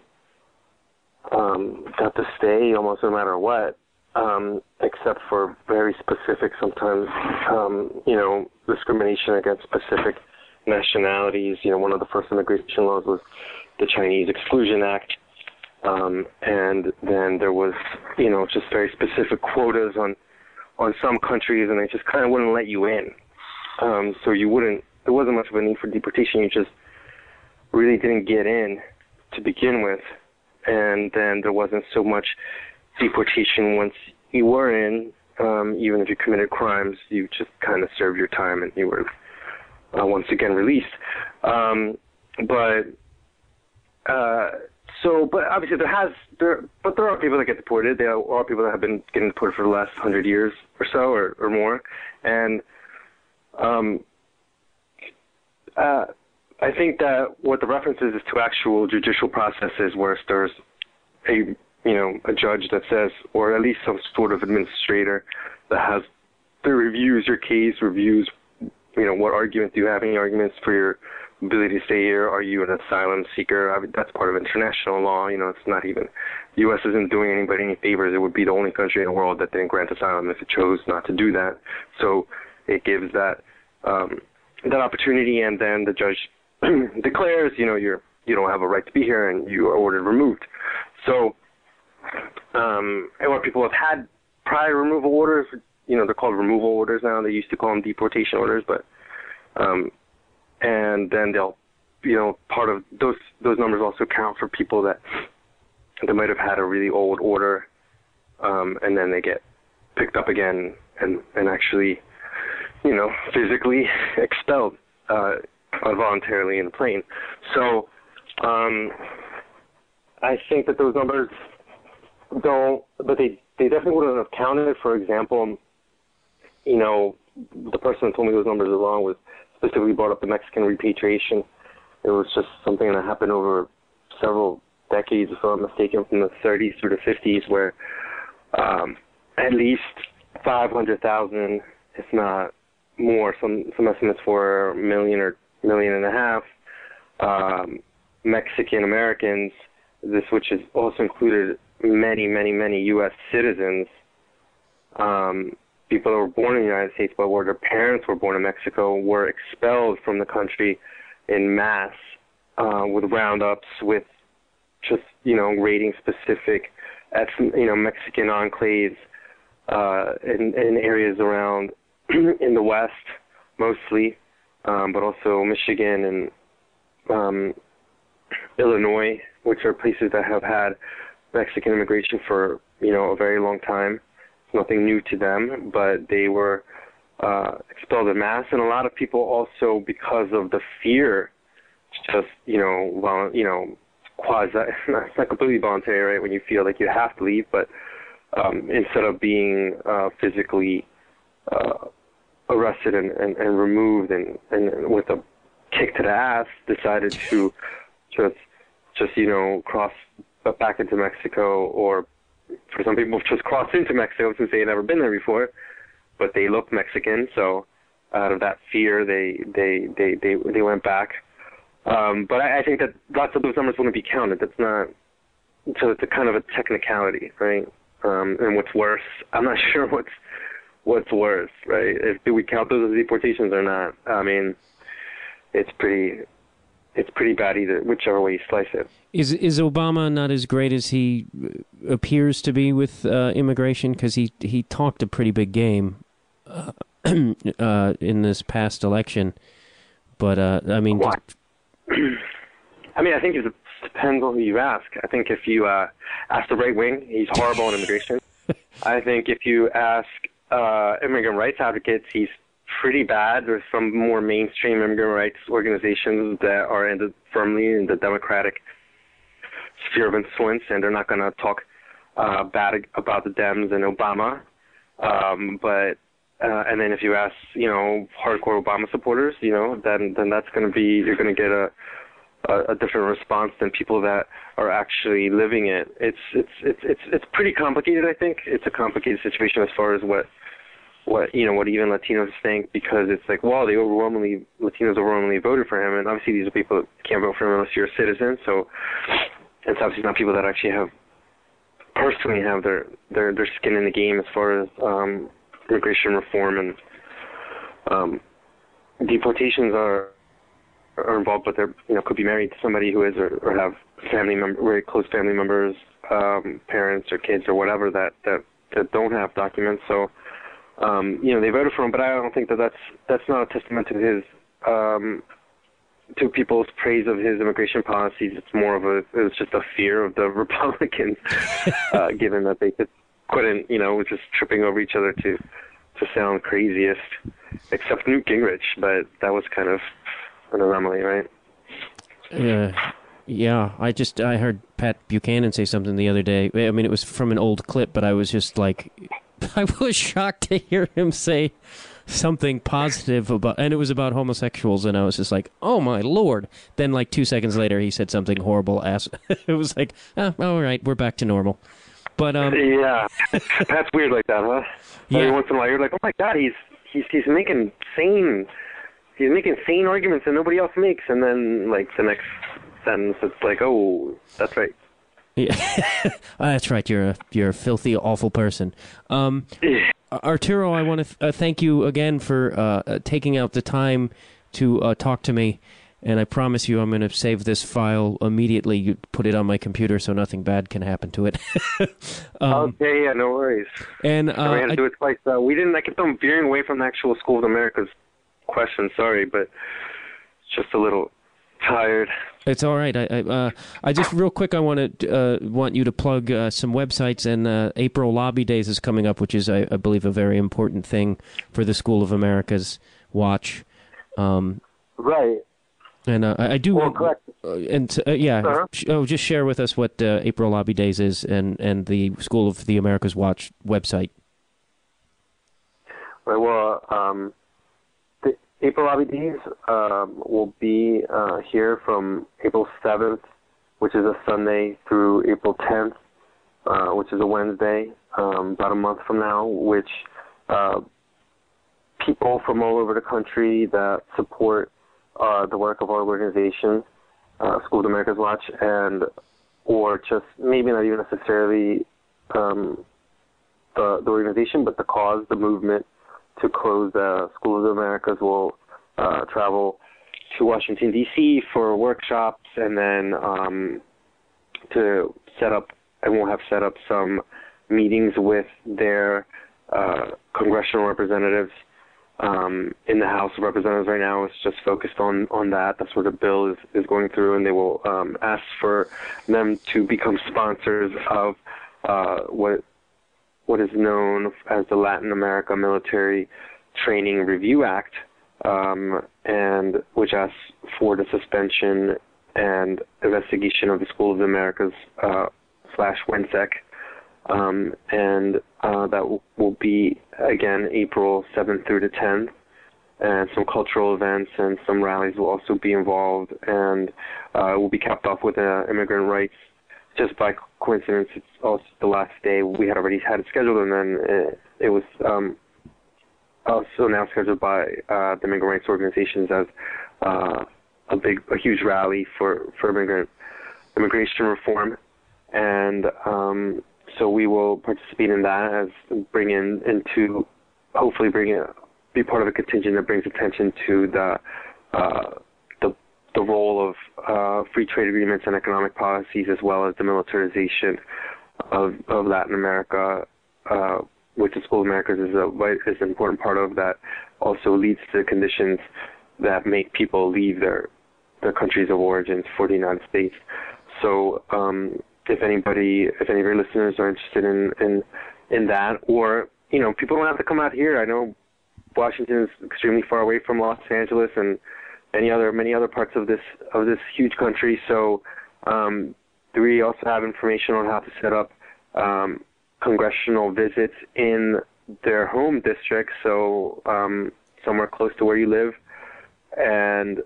um, got to stay almost no matter what, um, except for very specific, sometimes, um, you know, discrimination against specific nationalities. You know, one of the first immigration laws was the Chinese Exclusion Act. Um, and then there was, you know, just very specific quotas on on some countries, and they just kind of wouldn't let you in. Um, so you wouldn't. There wasn't much of a need for deportation. You just really didn't get in to begin with, and then there wasn't so much deportation once you were in. Um, even if you committed crimes, you just kind of served your time and you were uh, once again released. Um, but uh, so, but obviously there has there, but there are people that get deported. There are people that have been getting deported for the last hundred years or so, or, or more, and um, uh, I think that what the reference is is to actual judicial processes where there's a you know a judge that says, or at least some sort of administrator that has that reviews your case, reviews you know what arguments do you have, any arguments for your ability to stay here? Are you an asylum seeker? I mean, that's part of international law. You know, it's not even the U.S. isn't doing anybody any favors. It would be the only country in the world that didn't grant asylum if it chose not to do that. So it gives that um, that opportunity, and then the judge <clears throat> declares, you know, you're you don't have a right to be here, and you are ordered removed. So, um, and where people have had prior removal orders, you know, they're called removal orders now. They used to call them deportation orders, but um, and then they'll, you know, part of those those numbers also count for people that that might have had a really old order, um, and then they get picked up again and and actually, you know, physically <laughs> expelled. uh, voluntarily in the plane. So um, I think that those numbers don't, but they they definitely wouldn't have counted. For example, you know, the person that told me those numbers are wrong was specifically brought up the Mexican repatriation. It was just something that happened over several decades, if I'm not mistaken, from the 30s through the 50s, where um, at least 500,000, if not more, some some estimates for a million or million and a half um, Mexican Americans. This, which has also included many, many, many U.S. citizens, um, people that were born in the United States but where their parents were born in Mexico, were expelled from the country in mass uh, with roundups, with just you know raiding specific, you know Mexican enclaves uh, in, in areas around <clears throat> in the West mostly, um, but also Michigan and um, Illinois, which are places that have had Mexican immigration for you know a very long time. Nothing new to them, but they were uh, expelled en masse, and a lot of people also because of the fear, just you know, well, you know, quasi, <laughs> it's not completely voluntary, right? When you feel like you have to leave, but um, instead of being uh, physically uh, arrested and, and, and removed and, and with a kick to the ass, decided to just just you know cross back into Mexico, or for some people just crossed into Mexico since they had never been there before, but they look Mexican, so out of that fear, they they they they they went back. Um, but I, I think that lots of those numbers wouldn't be counted. That's not so it's a kind of a technicality, right? Um, and what's worse, I'm not <laughs> sure what's what's worse, right? If do we count those as deportations or not? I mean, it's pretty it's pretty bad either, whichever way you slice it. Is is Obama not as great as he uh, appears to be with uh, immigration? Because he he talked a pretty big game uh, <clears throat> uh, in this past election, but uh, I mean, just... <clears throat> I mean, I think it depends on who you ask. I think if you uh, ask the right wing, he's horrible on immigration. <laughs> I think if you ask immigrant rights advocates, he's pretty bad. There's some more mainstream immigrant rights organizations that are in the, firmly in the Democratic sphere of influence, and they're not going to talk uh, bad about the Dems and Obama. Um, but uh, and then if you ask, you know, hardcore Obama supporters, you know, then then that's going to be you're going to get a, a a different response than people that are actually living it. It's it's it's it's it's pretty complicated. I think it's a complicated situation as far as what what you know what even Latinos think because it's like well they overwhelmingly Latinos overwhelmingly voted for him and obviously these are people that can't vote for him unless you're a citizen so it's obviously not people that actually have personally have their their their skin in the game as far as um, immigration reform and um, deportations are are involved but they're you know could be married to somebody who is or, or have family member very close family members um, parents or kids or whatever that that that don't have documents so um, you know, they voted for him, but I don't think that that's that's not a testament to his um, to people's praise of his immigration policies. It's more of a it was just a fear of the <laughs> Republicans, uh, <laughs> given that they couldn't, you know, just tripping over each other to to sound craziest, except Newt Gingrich, but that was kind of an anomaly, right? Yeah. yeah, I just I heard Pat Buchanan say something the other day. I mean, it was from an old clip, but I was just like, <laughs> I was shocked to hear him say something positive about, and it was about homosexuals, and I was just like, "Oh my lord!" Then, like two seconds later, he said something horrible. Ass. <laughs> it was like, oh, "All right, we're back to normal." But um, yeah, <laughs> that's weird like that, huh? Yeah. Every once in a while, you're like, "Oh my god, he's he's he's making sane, he's making sane arguments that nobody else makes," and then like the next sentence, it's like, "Oh, that's right." Yeah, oh, <laughs> that's right. You're a you're a filthy, awful person. Um, Arturo, I want to th- uh, thank you again for uh, uh, taking out the time to uh, talk to me, and I promise you, I'm going to save this file immediately. You put it on my computer so nothing bad can happen to it. <laughs> um, okay, yeah, no worries. And uh, we had to do it twice. Uh, we didn't. I kept on veering away from the actual School of Americas question. Sorry, but just a little tired. It's all right. I I, uh, I just real quick. I want to uh, want you to plug uh, some websites. And uh, April Lobby Days is coming up, which is I, I, believe a very important thing for the School of Americas watch. Um, Right. And uh, I, I do. Well, correct. Uh, and yeah, Uh-huh. sh- oh, just share with us what uh, April Lobby Days is and and the School of the Americas Watch website. Right. Well, um, April Days um, will be uh, here from April 7th, which is a Sunday, through April 10th, uh, which is a Wednesday, um, about a month from now, which uh, people from all over the country that support uh, the work of our organization, uh, School of Americas Watch, and or just maybe not even necessarily um, the, the organization, but the cause, the movement to close the School of Americas will uh, travel to Washington D.C. for workshops, and then um, to set up, and we'll have set up some meetings with their uh, congressional representatives um, in the House of Representatives right now. It's just focused on on that. That's where the bill is is going through, and they will um, ask for them to become sponsors of uh, what what is known as the Latin America Military Training Review Act, um, and which asks for the suspension and investigation of the School of the Americas uh, slash WHINSEC, um, and uh, that will, will be again April 7th through the 10th. And some cultural events and some rallies will also be involved, and uh, will be capped off with uh, immigrant rights just by coincidence, it's also the last day we had already had it scheduled, and then it, it was um, also now scheduled by uh, the immigrant rights organizations as uh, a big, a huge rally for for immigrant immigration reform, and um, so we will participate in that as bring in into hopefully bring in be part of a contingent that brings attention to the uh, the role of uh, free trade agreements and economic policies, as well as the militarization of, of Latin America, uh, which the School of Americas is a is an important part of. That also leads to conditions that make people leave their their countries of origin for the United States. So, um, if anybody, if any of your listeners are interested in in in that, or you know, people don't have to come out here. I know Washington is extremely far away from Los Angeles and any other many other parts of this of this huge country. So um, we also have information on how to set up um, congressional visits in their home district, so um, somewhere close to where you live, and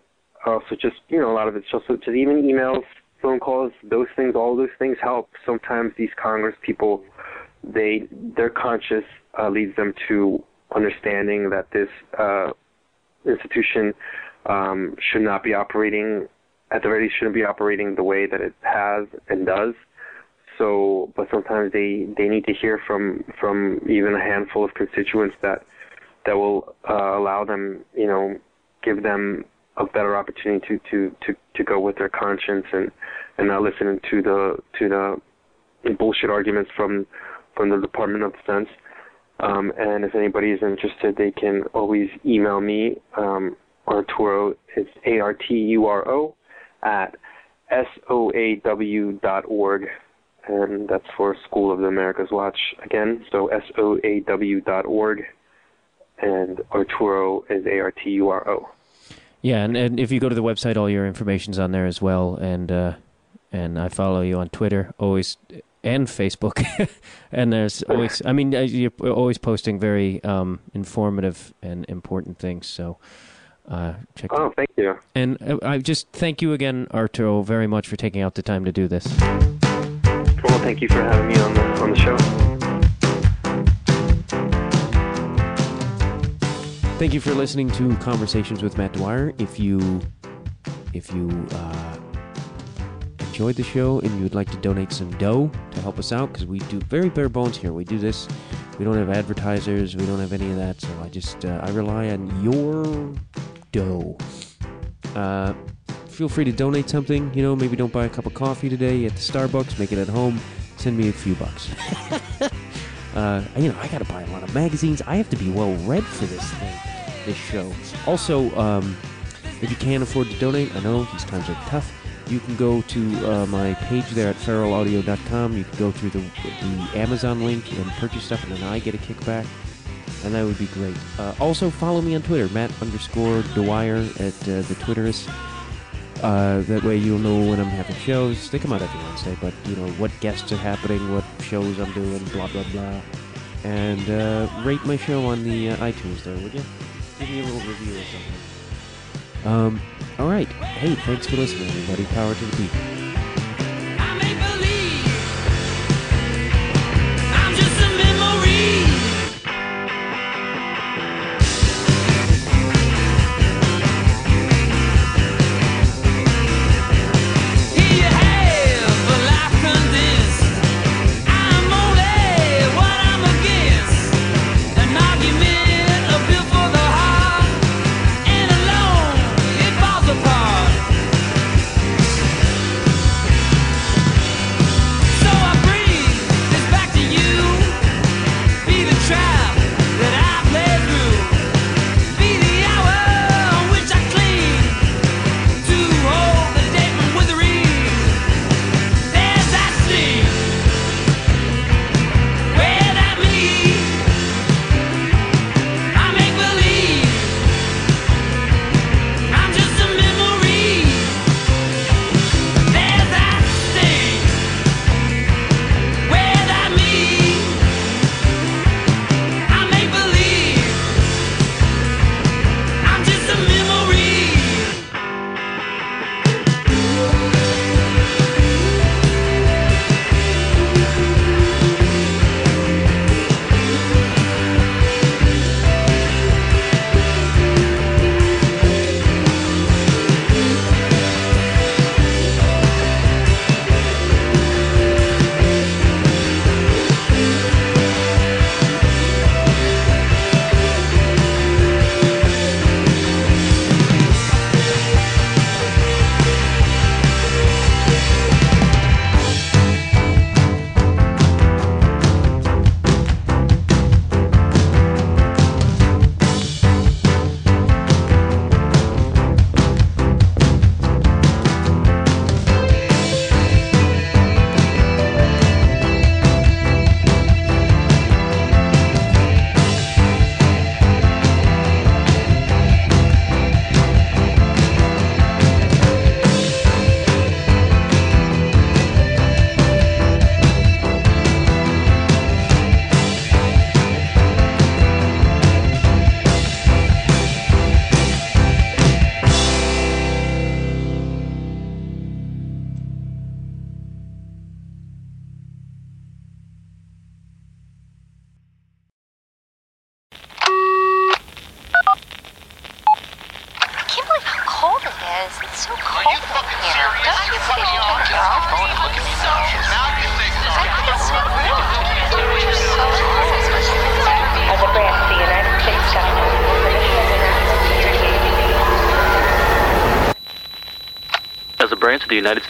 also just you know a lot of it's also just even emails, phone calls, those things, all those things help. Sometimes these Congress people, they their conscience uh, leads them to understanding that this uh, institution um, should not be operating at the very least shouldn't be operating the way that it has and does. So, but sometimes they they need to hear from from even a handful of constituents that that will uh, allow them, you know, give them a better opportunity to to to to go with their conscience and and not listening to the to the bullshit arguments from from the Department of Defense. Um, and if anybody is interested, they can always email me. Um, Arturo, it's A R T U R O at org, and that's for School of the Americas Watch again. So soaw dot org, and Arturo is A R T U R O. Yeah, and, and if you go to the website, all your information's on there as well. And uh, and I follow you on Twitter, always and Facebook. <laughs> and there's always, I mean, uh, you're always posting very um, informative and important things. So uh, check. Oh, thank you. And uh, I just thank you again, Arturo, very much for taking out the time to do this. Well, thank you for having me on the on the show. Thank you for listening to Conversations with Matt Dwyer. If you if you uh, enjoyed the show and you'd like to donate some dough to help us out, because we do very bare bones here. We do this. We don't have advertisers. We don't have any of that. So I just uh, I rely on your dough. Uh, feel free to donate something. You know, maybe don't buy a cup of coffee today at the Starbucks. Make it at home. Send me a few bucks. <laughs> Uh, you know, I got to buy a lot of magazines. I have to be well read for this thing, this show. Also, um, if you can't afford to donate, I know these times are tough. You can go to uh, my page there at feralaudio.com. You can go through the, the Amazon link and purchase stuff, and then I get a kickback. And that would be great. Uh, also, follow me on Twitter, Matt underscore Dwyer at uh, the Twitterist. Uh, that way you'll know when I'm having shows. They come out every Wednesday, but you know what guests are happening, what shows I'm doing, blah blah blah. And uh, rate my show on the uh, iTunes there, would you? Give me a little review or something. Um, all right. Hey, thanks for listening, everybody. Power to the people.